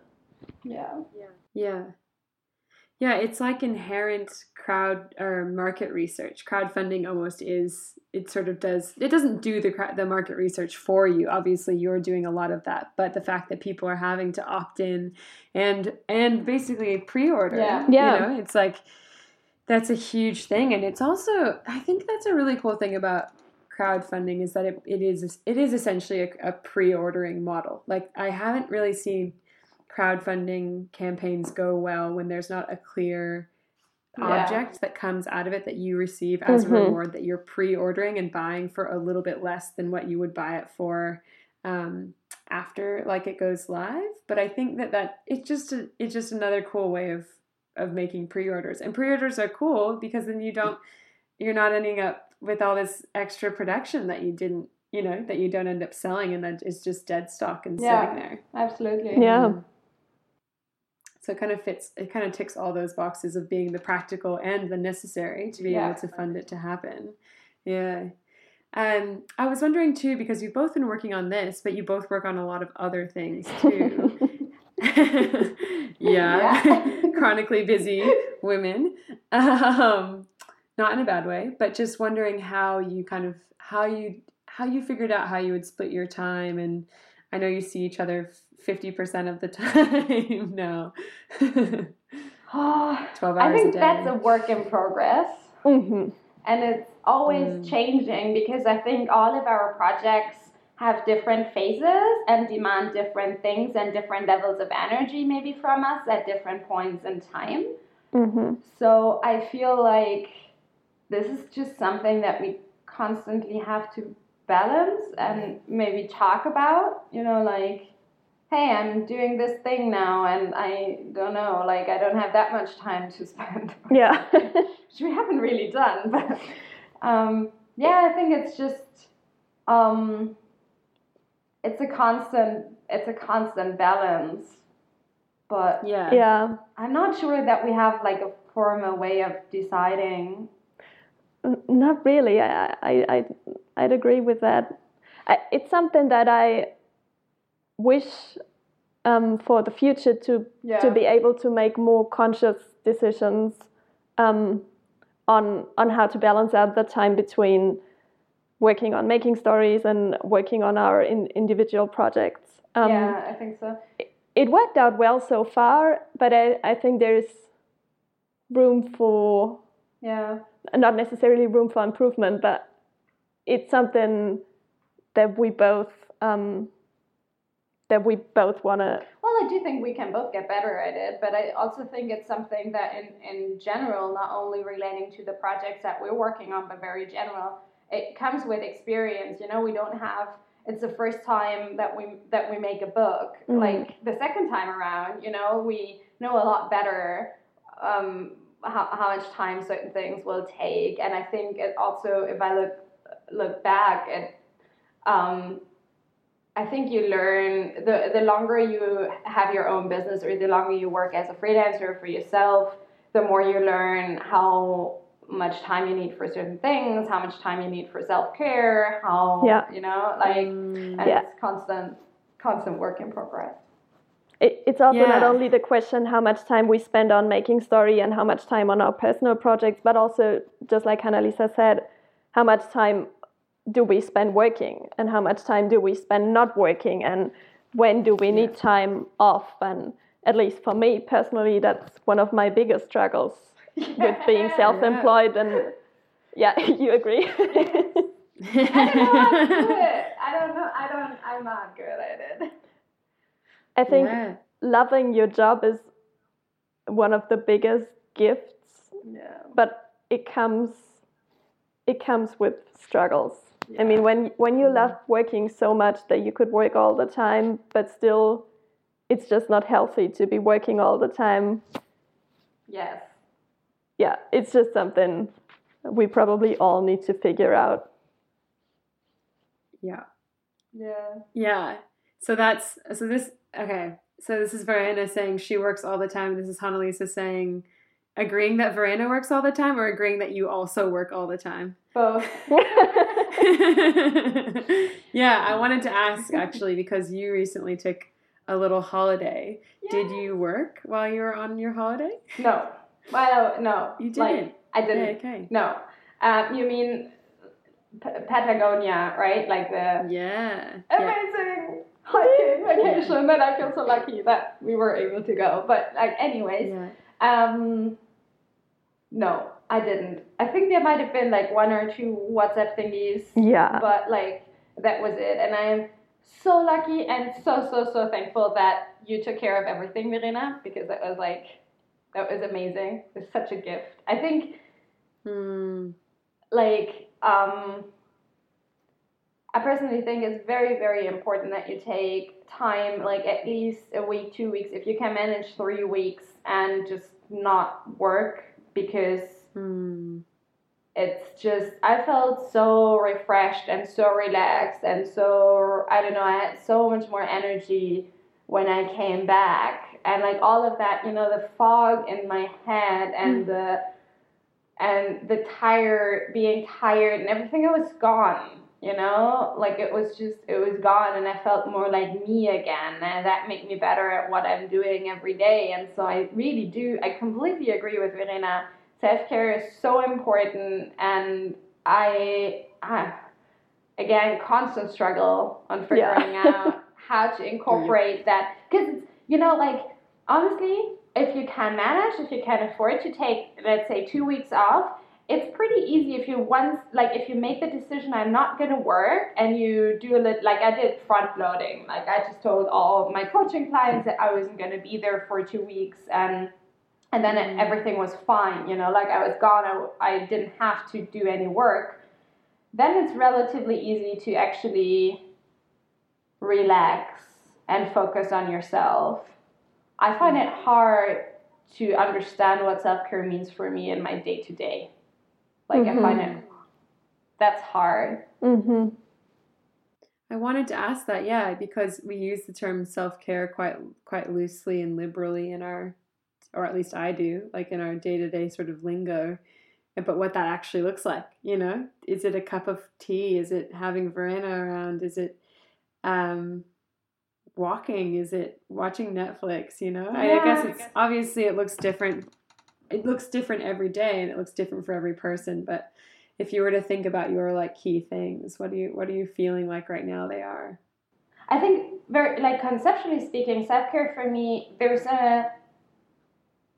Yeah. Yeah. Yeah, it's like inherent crowd or market research. Crowdfunding almost is it sort of does it doesn't do the the market research for you. Obviously, you're doing a lot of that, but the fact that people are having to opt in and and basically pre-order, Yeah. Yeah. you know, it's like that's a huge thing and it's also I think that's a really cool thing about crowdfunding is that it, it is it is essentially a, a pre-ordering model. Like I haven't really seen crowdfunding campaigns go well when there's not a clear Yeah. object that comes out of it that you receive as a Mhm. reward that you're pre-ordering and buying for a little bit less than what you would buy it for um, after like it goes live but i think that that it's just a, it's just another cool way of of making pre-orders and pre-orders are cool because then you don't you're not ending up with all this extra production that you didn't you know that you don't end up selling and that is just dead stock and Yeah. sitting there Absolutely. Yeah. Mhm. So it kind of fits, it kind of ticks all those boxes of being the practical and the necessary to be Yeah. able to fund it to happen. Yeah. Um, I was wondering too, because you've both been working on this, but you both work on a lot of other things too. *laughs* yeah. Yeah. *laughs* Chronically busy women. Um, not in a bad way, but just wondering how you kind of, how you, how you figured out how you would split your time and I know you see each other 50% of the *laughs* time now. *sighs* 12 hours I think that's a work in progress. hmm and it's always Mm. changing because I think all of our projects have different phases and demand different things and different levels of energy maybe from us at different points in time. hmm So I feel like this is just something that we constantly have to balance and maybe talk about, you know, like hey, I'm doing this thing now and I don't know, like I don't have that much time to spend *laughs* Yeah. *laughs* which we haven't really done. But um, yeah, I think it's just um, it's a constant it's a constant balance. But yeah. yeah. I'm not sure that we have like a formal way of deciding. Not really. I, I, I, I'd agree with that. I, it's something that I wish um, for the future to Yeah. to be able to make more conscious decisions um, on on how to balance out the time between working on making stories and working on our in, individual projects. Um, yeah, I think so. It worked out well so far, but I, I think there's room for Yeah. not necessarily room for improvement, but it's something that we both um, that we both want to. Well, I do think we can both get better at it, but I also think it's something that, in, in general, not only relating to the projects that we're working on, but very general, it comes with experience. You know, we don't have. It's the first time that we that we make a book. Mhm. Like the second time around, you know, we know a lot better um, how how much time certain things will take, and I think it also, if I look look back at um, I think you learn the the longer you have your own business or the longer you work as a freelancer for yourself, the more you learn how much time you need for certain things, how much time you need for self care, how Yeah. you know, like Mm, and Yeah. it's constant constant work in progress. It, it's also not only the question how much time we spend on making story and how much time on our personal projects, but also just like Hanna Lisa said, how much time do we spend working and how much time do we spend not working and when do we need time off and at least for me personally that's one of my biggest struggles with being self-employed and yeah *laughs* you agree I don't know how to do it. I don't know. I don't. I'm not good at it. i think yeah. loving your job is one of the biggest gifts Yeah. but it comes it comes with struggles i mean when when you love working so much that you could work all the time but still it's just not healthy to be working all the time Yes. yeah it's just something we probably all need to figure out yeah. Yeah. Yeah. So that's so this okay. So this is Verena saying she works all the time. This is Hanna Lisa saying agreeing that Verena works all the time or agreeing that you also work all the time. Both. *laughs* *laughs* *laughs* yeah, I wanted to ask actually *laughs* because you recently took a little holiday. Did you work while you were on your holiday? No. Well, no. You didn't. I didn't. Yeah, okay. No. Um, you mean P- Patagonia, right? Like the Yeah. yeah. amazing hiking vacation that I feel so lucky that we were able to go. But like, anyways, Yeah. um, no, I didn't. I think there might have been like one or two WhatsApp thingies, Yeah. but like that was it. And I am so lucky and so so so thankful that you took care of everything, Verena, because that was like that was amazing. It was such a gift. I think Hmm. like um I personally think it's very, very important that you take time, like at least a week, two weeks, if you can manage three weeks and just not work because Hmm. it's just I felt so refreshed and so relaxed and so I don't know, I had so much more energy when I came back. And like all of that, you know, the fog in my head and the and the tired being tired and everything it was gone you know? Like it was just it was gone and i felt more like me again. And that made me better at what i'm doing every day. And so i really do i completely agree with verena self-care is so important and i, I again constant struggle on figuring *laughs* out how to incorporate that. Because you know like honestly if you can manage if you can afford to take let's say two weeks off it's pretty easy if you once like if you make the decision i'm not going to work and you do a little like i did front loading. Like i just told all my coaching clients that i wasn't going to be there for two weeks and and then it, everything was fine you know like i was gone I, I didn't have to do any work. Then it's relatively easy to actually relax and focus on yourself. I find it hard to understand what self-care means for me in my day-to-day. Like I find it that's hard. Mm-hmm. I wanted to ask that, yeah, because we use the term self care quite quite loosely and liberally in our, or at least I do, like in our day to day sort of lingo. But what that actually looks like, you know, is it a cup of tea? Is it having Verena around? Is it um, walking? Is it watching Netflix? You know, I, I guess Yeah. it's obviously it looks different. It looks different every day, and it looks different for every person. But if you were to think about your like key things, what do you what are you feeling like right now? They are. I think very like conceptually speaking, self care for me, there's a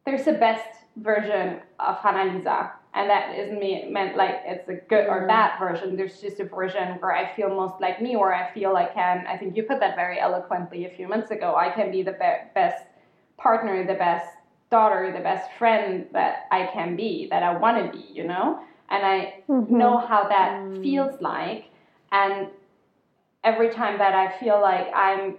there's a best version of Hanna Lisa. And that isn't me meant like it's a good or Mhm. bad version. There's just a version where I feel most like me, where I feel I can. I think you put that very eloquently a few months ago. I can be the be- best partner, the best daughter, the best friend that I can be, that I want to be. You know, and I Mm-hmm. know how that Mm. feels like and every time that i feel like i'm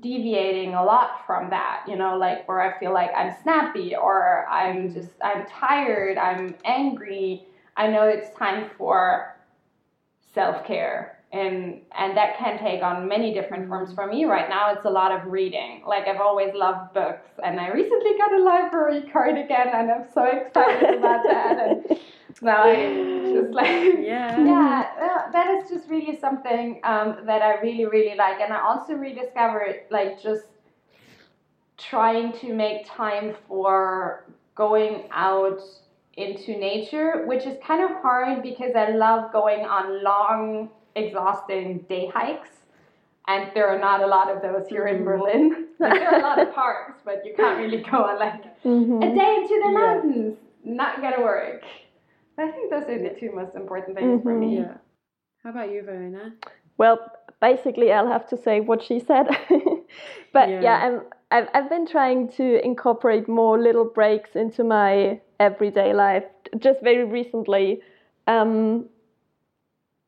deviating a lot from that you know like where i feel like i'm snappy or i'm just i'm tired i'm angry. I know it's time for self-care and and that can take on many different forms for me. Right now it's a lot of reading. Like i've always loved books and i recently got a library card again and i'm so excited about that and *laughs* just like Yeah. *laughs* yeah well, that is just really something um, that i really really like and i also rediscovered like just trying to make time for going out into nature which is kind of hard because i love going on long exhausting day hikes and there are not a lot of those here in Mhm. berlin *laughs* like, there are a lot of *laughs* parks but you can't really go on like Mm-hmm. a day into the Yeah. mountains not gonna work i think those are the two most important things for Mhm. me Yeah. How about you, Verena? Well, basically, I'll have to say what she said. *laughs* but Yeah. yeah, I'm, I've, I've been trying to incorporate more little breaks into my everyday life. Just very recently, um,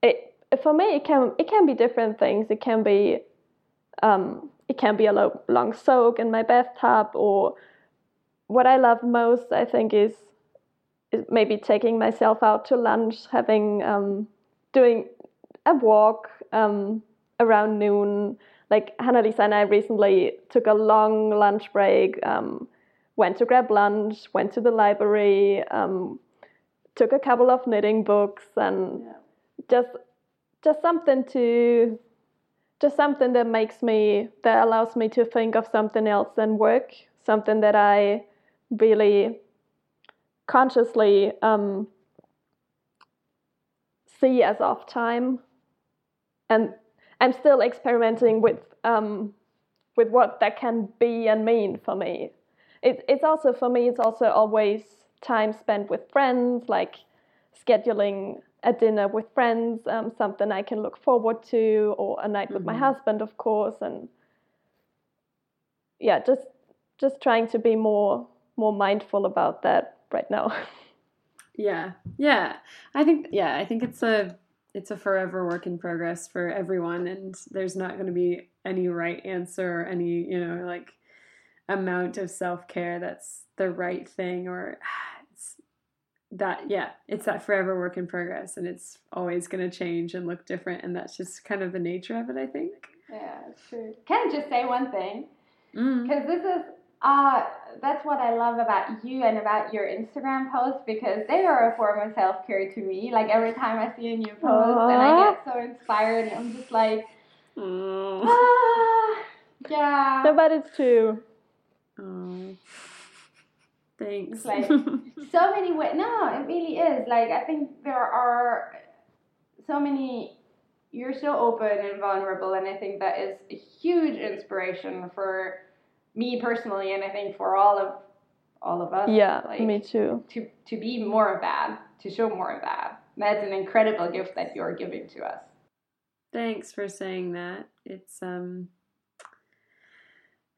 it for me it can it can be different things. It can be um, it can be a lo- long soak in my bathtub, or what I love most, I think, is is maybe taking myself out to lunch, having um, doing a walk um, around noon. Like Hanna-Lisa and I recently took a long lunch break, um, went to grab lunch, went to the library, um, took a couple of knitting books, and just just something to just something that makes me that allows me to think of something else than work, something that I really consciously um, see as off time, and I'm still experimenting with um, with what that can be and mean for me. It, it's also for me. It's also always time spent with friends, like scheduling a dinner with friends, um, something I can look forward to, or a night mm-hmm. with my mm-hmm. husband, of course, and yeah, just just trying to be more more mindful about that right now. *laughs* Yeah, yeah. I think yeah, I think it's a it's a forever work in progress for everyone, and there's not going to be any right answer or any you know like amount of self care that's the right thing or *sighs* it's that yeah it's that forever work in progress and it's always going to change and look different and that's just kind of the nature of it i think yeah true can i just say one thing because mm. this is uh, that's what I love about you and about your Instagram posts because they are a form of self care to me. Like every time I see a new post Aww. and I get so inspired, and I'm just like, mm. ah, yeah. No, but it's true. Oh, thanks. Like *laughs* so many ways. No, it really is. Like I think there are so many. You're so open and vulnerable, and I think that is a huge inspiration for me personally, and I think for all of all of us. Yeah, like, me too. To to be more of that, to show more of that. That's an incredible gift that you're giving to us. Thanks for saying that. It's um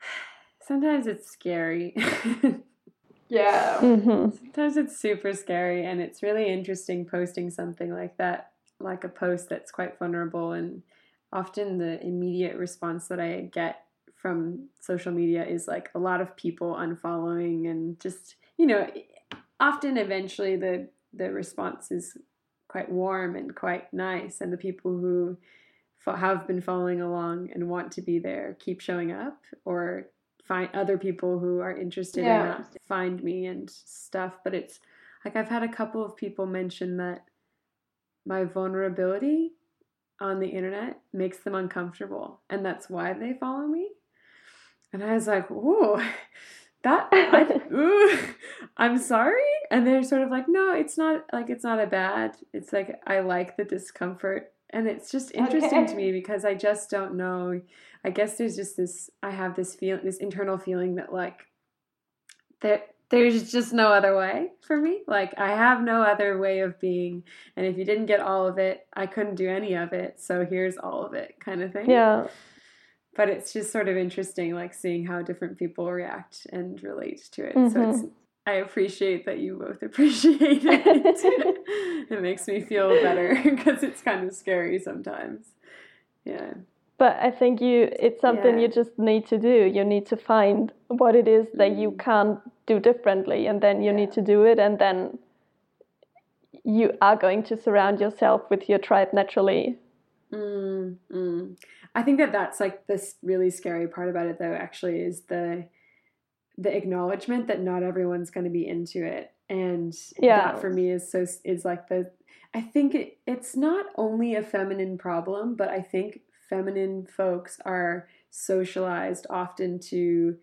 *sighs* sometimes it's scary. *laughs* yeah. Mm-hmm. Sometimes it's super scary and it's really interesting posting something like that, like a post that's quite vulnerable and often the immediate response that I get from social media is like a lot of people unfollowing and just you know often eventually the the response is quite warm and quite nice and the people who have been following along and want to be there keep showing up or find other people who are interested yeah. in that find me and stuff but it's like I've had a couple of people mention that my vulnerability on the internet makes them uncomfortable and that's why they follow me and I was like, "Ooh, *laughs* that *laughs* I, ooh, *laughs* I'm sorry." And they're sort of like, "No, it's not like it's not a bad. It's like I like the discomfort." And it's just interesting okay. to me because I just don't know. I guess there's just this I have this feel this internal feeling that like that there's just no other way for me. Like I have no other way of being, and if you didn't get all of it, I couldn't do any of it. So here's all of it, kind of thing. Yeah but it's just sort of interesting like seeing how different people react and relate to it mm-hmm. so it's i appreciate that you both *laughs* appreciate it *laughs* it makes me feel better *laughs* because it's kind of scary sometimes yeah but i think you it's something yeah. you just need to do you need to find what it is that you mm-hmm. can't do differently and then you yeah. need to do it and then you are going to surround yourself with your tribe naturally mm, mm. I think that that's like this really scary part about it though actually is the the acknowledgement that not everyone's going to be into it and yeah. that for me is so is like the I think it, it's not only a feminine problem but I think feminine folks are socialized often to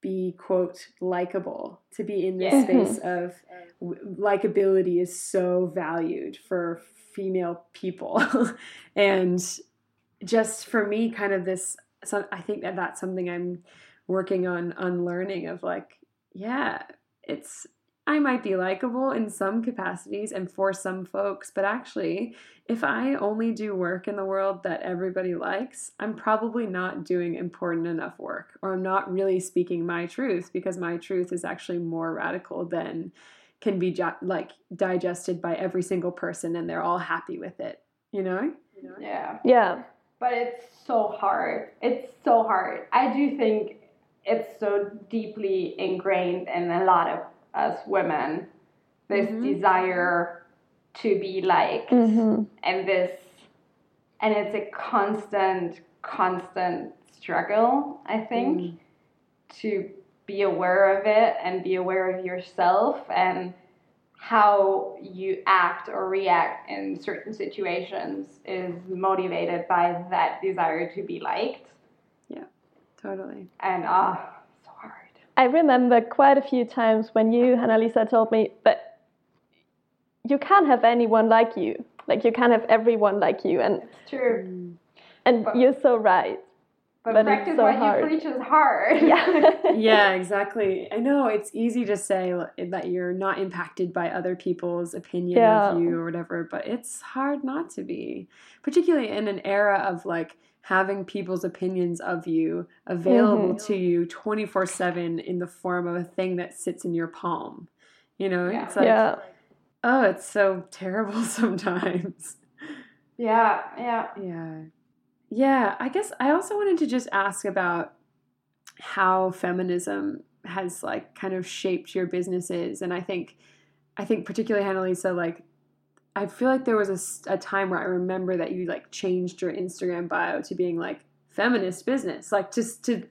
be quote likable to be in this yeah. space *laughs* of likability is so valued for female people *laughs* and just for me, kind of this. So I think that that's something I'm working on unlearning. Of like, yeah, it's I might be likable in some capacities and for some folks, but actually, if I only do work in the world that everybody likes, I'm probably not doing important enough work or I'm not really speaking my truth because my truth is actually more radical than can be like digested by every single person and they're all happy with it, you know? Yeah. Yeah but it's so hard. It's so hard. I do think it's so deeply ingrained in a lot of us women this mm-hmm. desire to be liked mm-hmm. and this and it's a constant constant struggle i think mm. to be aware of it and be aware of yourself and how you act or react in certain situations is motivated by that desire to be liked. Yeah, totally. And ah, uh, so hard. I remember quite a few times when you, Hanna Lisa, told me, but you can't have anyone like you. Like you can't have everyone like you, and It's true. and But- you're so right. But, But it's practice so what hard. you preach is hard. Yeah. *laughs* yeah, exactly. I know it's easy to say that you're not impacted by other people's opinion Yeah. of you or whatever, but it's hard not to be, particularly in an era of like having people's opinions of you available Mhm. to you 24 7 in the form of a thing that sits in your palm. You know, Yeah. it's like, yeah. oh, it's so terrible *laughs* sometimes. yeah, yeah. Yeah. Yeah, I guess I also wanted to just ask about how feminism has like kind of shaped your businesses and I think I think particularly Hanna Lisa like I feel like there was a time where I remember that you like changed your Instagram bio to being like feminist business like just to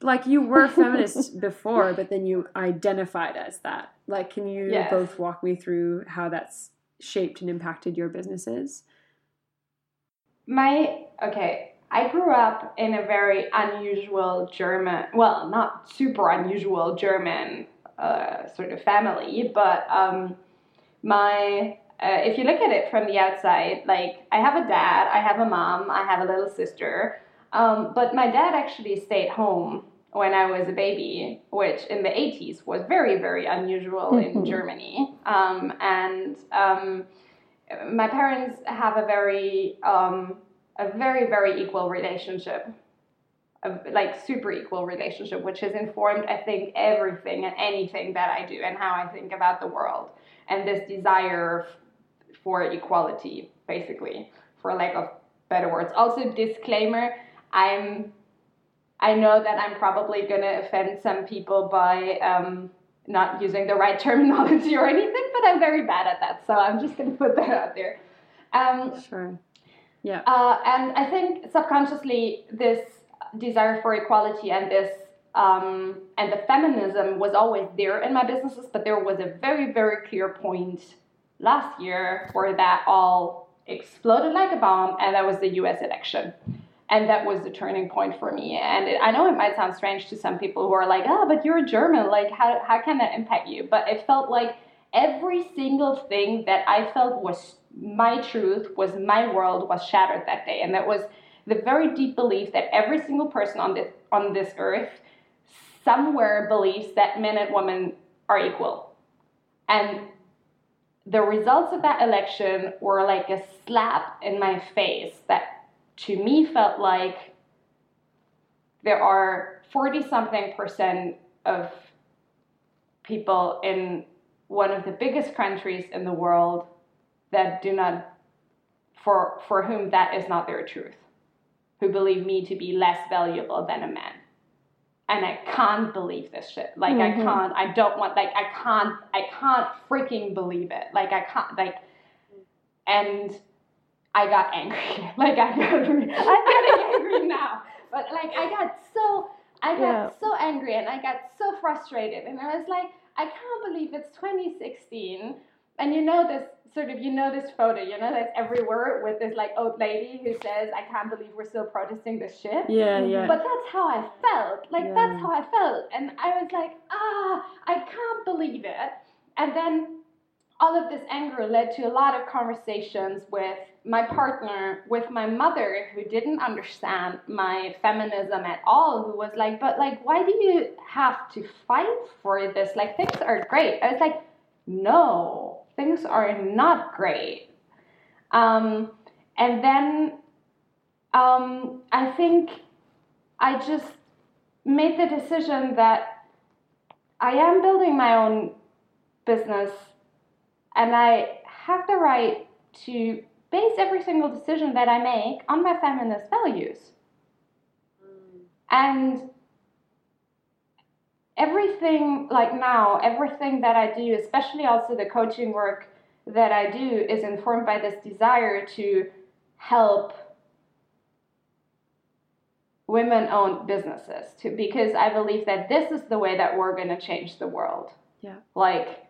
like you were feminist *laughs* before but then you identified as that like can you Yes. both walk me through how that's shaped and impacted your businesses My okay. I grew up in a very unusual German, well, not super unusual German uh, sort of family, but um, my uh, if you look at it from the outside, like I have a dad, I have a mom, I have a little sister, um, but my dad actually stayed home when I was a baby, which in the 80s was very, very unusual in Mhm. Germany. Um, and um, my parents have a very um, a very very equal relationship a, like super equal relationship which has informed i think everything and anything that i do and how i think about the world and this desire f- for equality basically for lack of better words. Also disclaimer i'm i know that i'm probably going to offend some people by um, not using the right *laughs* terminology or anything but i'm very bad at that so i'm just going to put that out there um, Sure. Yeah. uh, and I think subconsciously this desire for equality and this um, and the feminism was always there in my businesses, but there was a very very clear point last year where that all exploded like a bomb, and that was the U.S. election. And that was the turning point for me. And it, I know it might sound strange to some people who are like, "Oh, but you're a German. Like, how how can that impact you?" But it felt like every single thing that I felt was my truth, was my world, was shattered that day. And that was the very deep belief that every single person on this on this earth somewhere believes that men and women are equal. And the results of that election were like a slap in my face that to me felt like there are 40 something percent of people in one of the biggest countries in the world that do not for for whom that is not their truth who believe me to be less valuable than a man. And i can't believe this shit. Like i Mhm. can't i don't want like i can't i can't freaking believe it. Like i can't like and i got angry *laughs* like i got i'm getting angry *laughs* now but like i got so i got Yeah. so angry and i got so frustrated and i was like i can't believe it's 2016 and you know this sort of you know this photo you know that's everywhere with this like old lady who says i can't believe we're still protesting this shit Yeah, yeah. but that's how I felt. Like Yeah. that's how I felt, and I was like, ah, I can't believe it. And then all of this anger led to a lot of conversations with my partner, with my mother, who didn't understand my feminism at all. Who was like, but like, why do you have to fight for this? Like things are great. I was like, no, things are not great. Um, and then um, I think I just made the decision that I am building my own business and I have the right to base every single decision that I make on my feminist values. And everything, like now, everything that I do, especially also the coaching work that I do, is informed by this desire to help women owned businesses to because I believe that this is the way that we're going to change the world. Yeah. Like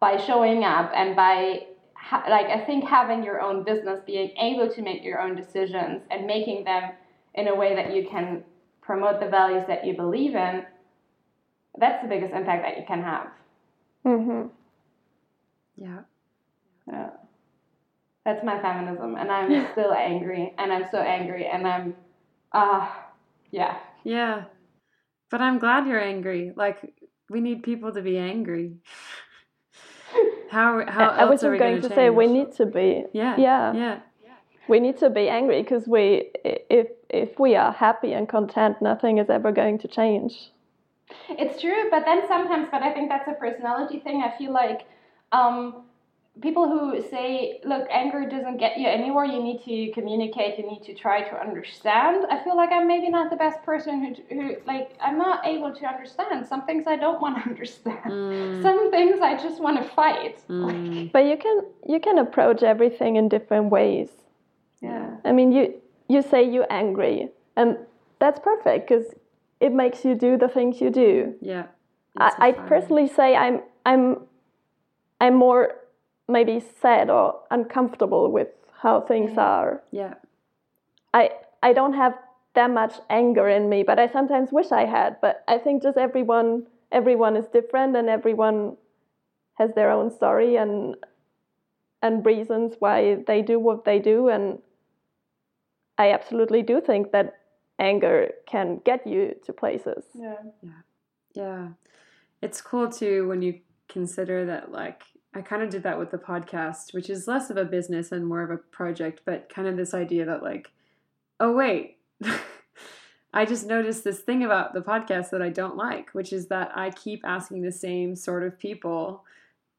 by showing up and by ha- like I think having your own business, being able to make your own decisions and making them in a way that you can promote the values that you believe in, that's the biggest impact that you can have. hmm Yeah. Yeah. That's my feminism, and I'm *laughs* still angry, and I'm so angry, and I'm, ah, uh, yeah. Yeah. But I'm glad you're angry. Like, we need people to be angry. *laughs* How, how I was just going to say we need to be. Yeah. Yeah. Yeah. We need to be angry because we, if if we are happy and content, nothing is ever going to change. It's true, but then sometimes, but I think that's a personality thing. I feel like um, people who say, look, anger doesn't get you anywhere, you need to communicate, you need to try to understand. I feel like I'm maybe not the best person who, who like, I'm not able to understand. Some things I don't want to *laughs* understand. Mm. Some things I just want to fight. Mm. But you can, you can approach everything in different ways. Yeah. I mean, you, you say you're angry, and that's perfect because it makes you do the things you do. Yeah. I, I personally say I'm, I'm, I'm more maybe sad or uncomfortable with how things are. Yeah. I I don't have that much anger in me, but I sometimes wish I had. But I think just everyone everyone is different and everyone has their own story and and reasons why they do what they do and I absolutely do think that anger can get you to places. Yeah. Yeah. Yeah. It's cool too when you consider that like I kind of did that with the podcast, which is less of a business and more of a project, but kind of this idea that, like, oh, wait, *laughs* I just noticed this thing about the podcast that I don't like, which is that I keep asking the same sort of people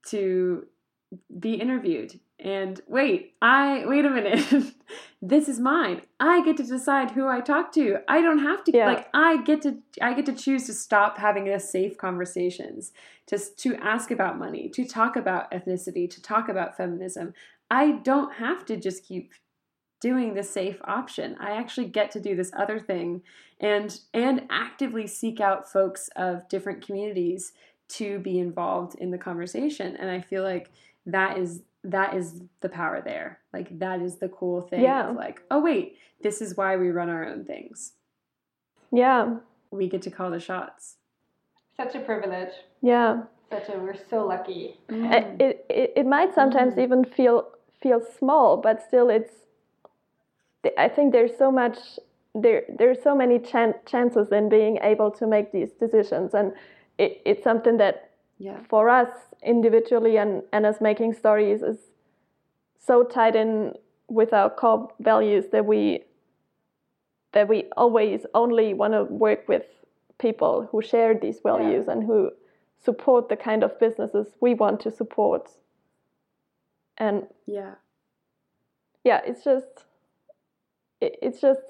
to be interviewed. And wait, I, wait a minute, *laughs* this is mine. I get to decide who I talk to. I don't have to, Yeah. like, I get to, I get to choose to stop having the safe conversations just to ask about money, to talk about ethnicity, to talk about feminism. I don't have to just keep doing the safe option. I actually get to do this other thing and and actively seek out folks of different communities to be involved in the conversation. And I feel like that is that is the power there. Like that is the cool thing Yeah. of like, oh wait, this is why we run our own things. Yeah. We get to call the shots. Such a privilege. Yeah. Such a, we're so lucky. Uh, It, it it might sometimes Mm. even feel feel small, but still it's. I think there's so much there. There's so many chan- chances in being able to make these decisions, and it, it's something that Yeah. for us individually and and as making stories is so tied in with our core values that we that we always only want to work with people who share these values and who support the kind of businesses we want to support. And Yeah. yeah, it's just it, it's just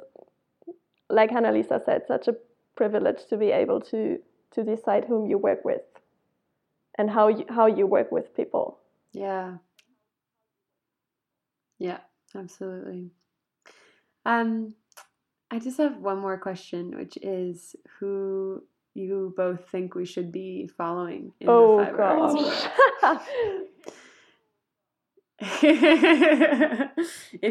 like Hanna Lisa said, such a privilege to be able to to decide whom you work with and how you how you work with people. Yeah. Yeah, absolutely. Um, I just have one more question, which is who you both think we should be following in oh the fiber gosh. *laughs* *laughs* if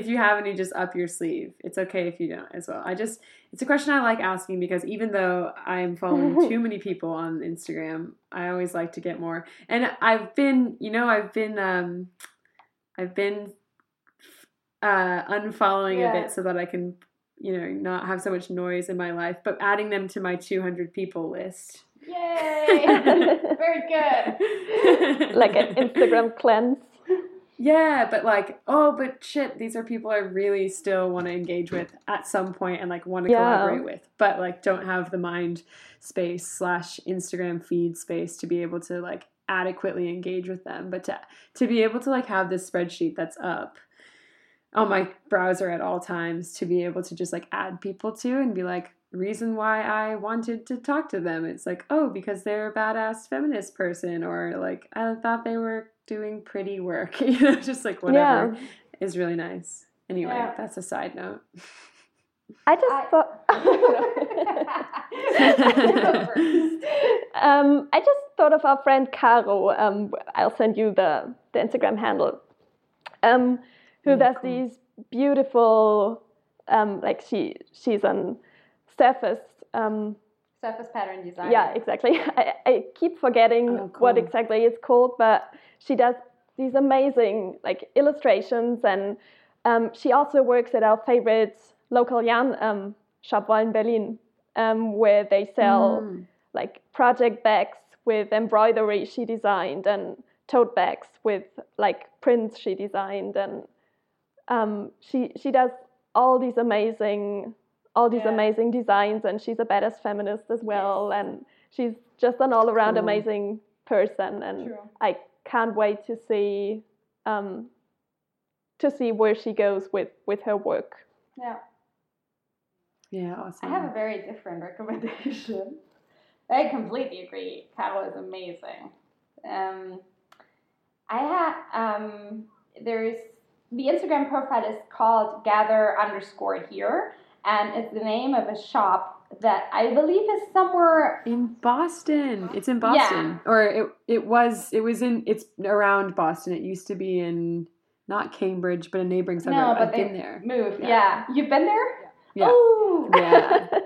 you have any, just up your sleeve. It's okay if you don't as well. I just, it's a question I like asking because even though I'm following *laughs* too many people on Instagram, I always like to get more. And I've been, you know, I've been, um, I've been uh, unfollowing a bit so that I can, you know, not have so much noise in my life, but adding them to my 200 people list. Yay! *laughs* Very good. *laughs* like an Instagram cleanse. Yeah, but like, oh, but shit, these are people I really still want to engage with at some point and like want to Yeah. collaborate with, but like don't have the mind space slash Instagram feed space to be able to like adequately engage with them. But to to be able to like have this spreadsheet that's up on my browser at all times to be able to just like add people to and be like reason why I wanted to talk to them. It's like, oh, because they're a badass feminist person or like I thought they were doing pretty work. *laughs* you know, just like whatever Yeah. is really nice. Anyway, Yeah. that's a side note. I just I- thought. *laughs* *laughs* Um, I just thought of our friend Caro. Um, I'll send you the, the Instagram handle. Um, who Yeah, does cool. these beautiful, um, like she she's on Surface. Surface pattern design. yeah, exactly. *laughs* I, I keep forgetting Oh, what exactly it's called, but she does these amazing like illustrations, and um, she also works at our favorite local yarn um, shop in Berlin, um, where they sell Mm. like project bags with embroidery she designed and tote bags with like prints she designed and um, she she does all these amazing all these Yeah. amazing designs and she's a badass feminist as well and she's just an all around Cool. amazing person and True. I can't wait to see um, to see where she goes with with her work. Yeah. Yeah, awesome. I have a very different recommendation. *laughs* I completely agree. Carol is amazing. Um, I had um, there's the Instagram profile is called gather underscore here, and it's the name of a shop that I believe is somewhere. in Boston. It's in Yeah. Boston, or it it was it was in it's around Boston. It used to be in not Cambridge, but a neighboring suburb. No, but I've they been there. moved. Yeah. Yeah. you've been there. Yeah. Oh, Yeah. *laughs*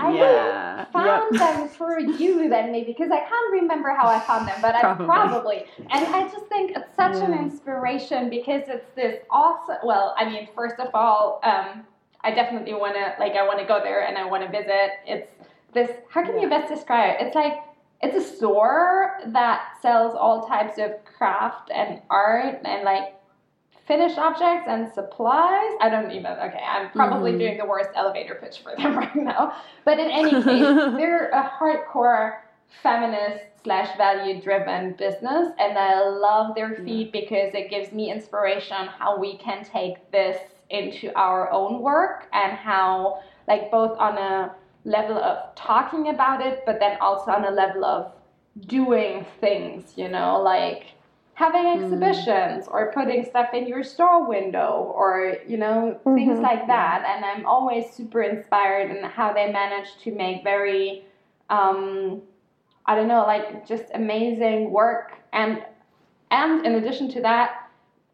I yeah. found Yep. them through you then maybe because I can't remember how I found them, but Probably. I probably and I just think it's such an inspiration because it's this awesome. Well, I mean, first of all, um, I definitely want to like I want to go there and I want to visit. It's this. How can you best describe it? It's like it's a store that sells all types of craft and art and like finished objects and supplies. I don't even. Okay, I'm probably Mhm. doing the worst elevator pitch for them *laughs* right now. But in any *laughs* case, they're a hardcore feminist slash value driven business, and I love their feed because it gives me inspiration on how we can take this into our own work and how, like, both on a level of talking about it, but then also on a level of doing things, you know, like having exhibitions or putting stuff in your store window or you know things Mhm. like that. And i'm always super inspired in how they manage to make very um, i don't know like just amazing work. And and in addition to that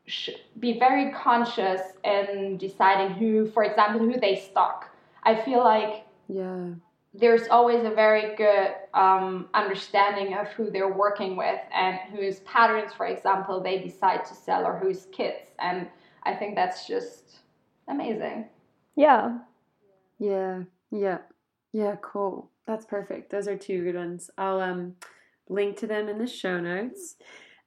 sh- be very conscious in deciding who for example who they stock i feel like Yeah. there's always a very good um, understanding of who they're working with and whose patterns, for example, they decide to sell or whose kits. And I think that's just amazing. Yeah. Yeah. Yeah. Yeah, cool. That's perfect. Those are two good ones. I'll um link to them in the show notes.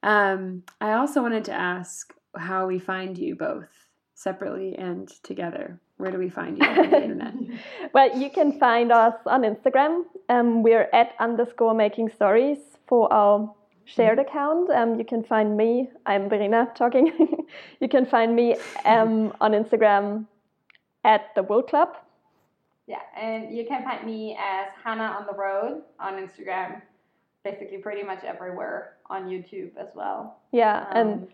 Um I also wanted to ask how we find you both separately and together. Where do we find you on the *laughs* internet? Well, you can find us on Instagram. Um, we're at underscore making stories for our shared account. Um, you can find me. I'm Verena talking. *laughs* you can find me um, on Instagram at the Wool Club. Yeah, and you can find me as Hanna on the Road on Instagram, basically pretty much everywhere on YouTube as well. Yeah, and Um,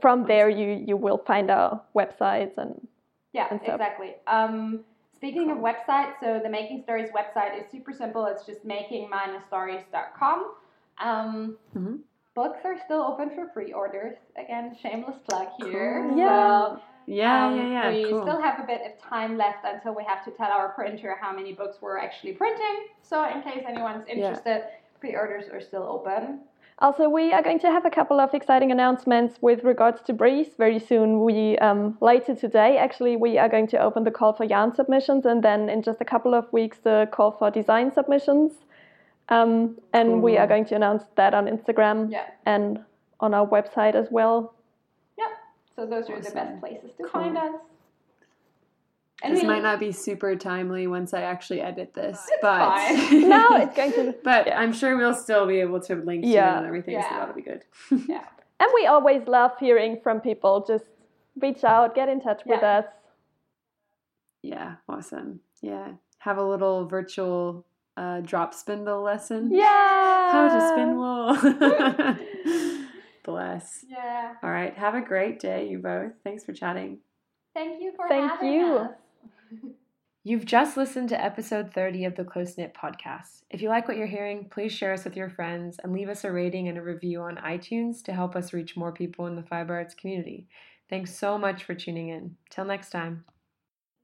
from there you you will find our websites and Yeah, and stuff. exactly. Um, speaking of websites, so the Making Stories website is super simple. It's just making-stories.com. Um, Mhm. Books are still open for pre-orders. Again, shameless plug here. Cool. Yeah. So, Yeah, um, yeah, yeah. We cool. still have a bit of time left until we have to tell our printer how many books we're actually printing. So, in case anyone's interested, pre-orders are still open. Also, we are going to have a couple of exciting announcements with regards to Breeze very soon. We um, later today, actually, we are going to open the call for yarn submissions, and then in just a couple of weeks, the call for design submissions. Um, and we are going to announce that on Instagram Yeah. and on our website as well. So those are the best places to Cool. find us. And this we- might not be super timely once I actually edit this, It's but fine. *laughs* no, it's going to. *laughs* but yeah. I'm sure we'll still be able to link to Yeah. it and everything, so that'll be good. yeah. *laughs* And we always love hearing from people. Just reach out, get in touch with us. Yeah, awesome. Yeah, have a little virtual uh, drop spindle lesson. Yeah. How to spin wool. Bless. Yeah. All right. Have a great day, you both. Thanks for chatting. Thank you for Thank having you. us. You've just listened to episode 30 of the Close Knit Podcast. If you like what you're hearing, please share us with your friends and leave us a rating and a review on iTunes to help us reach more people in the fiber arts community. Thanks so much for tuning in. Till next time.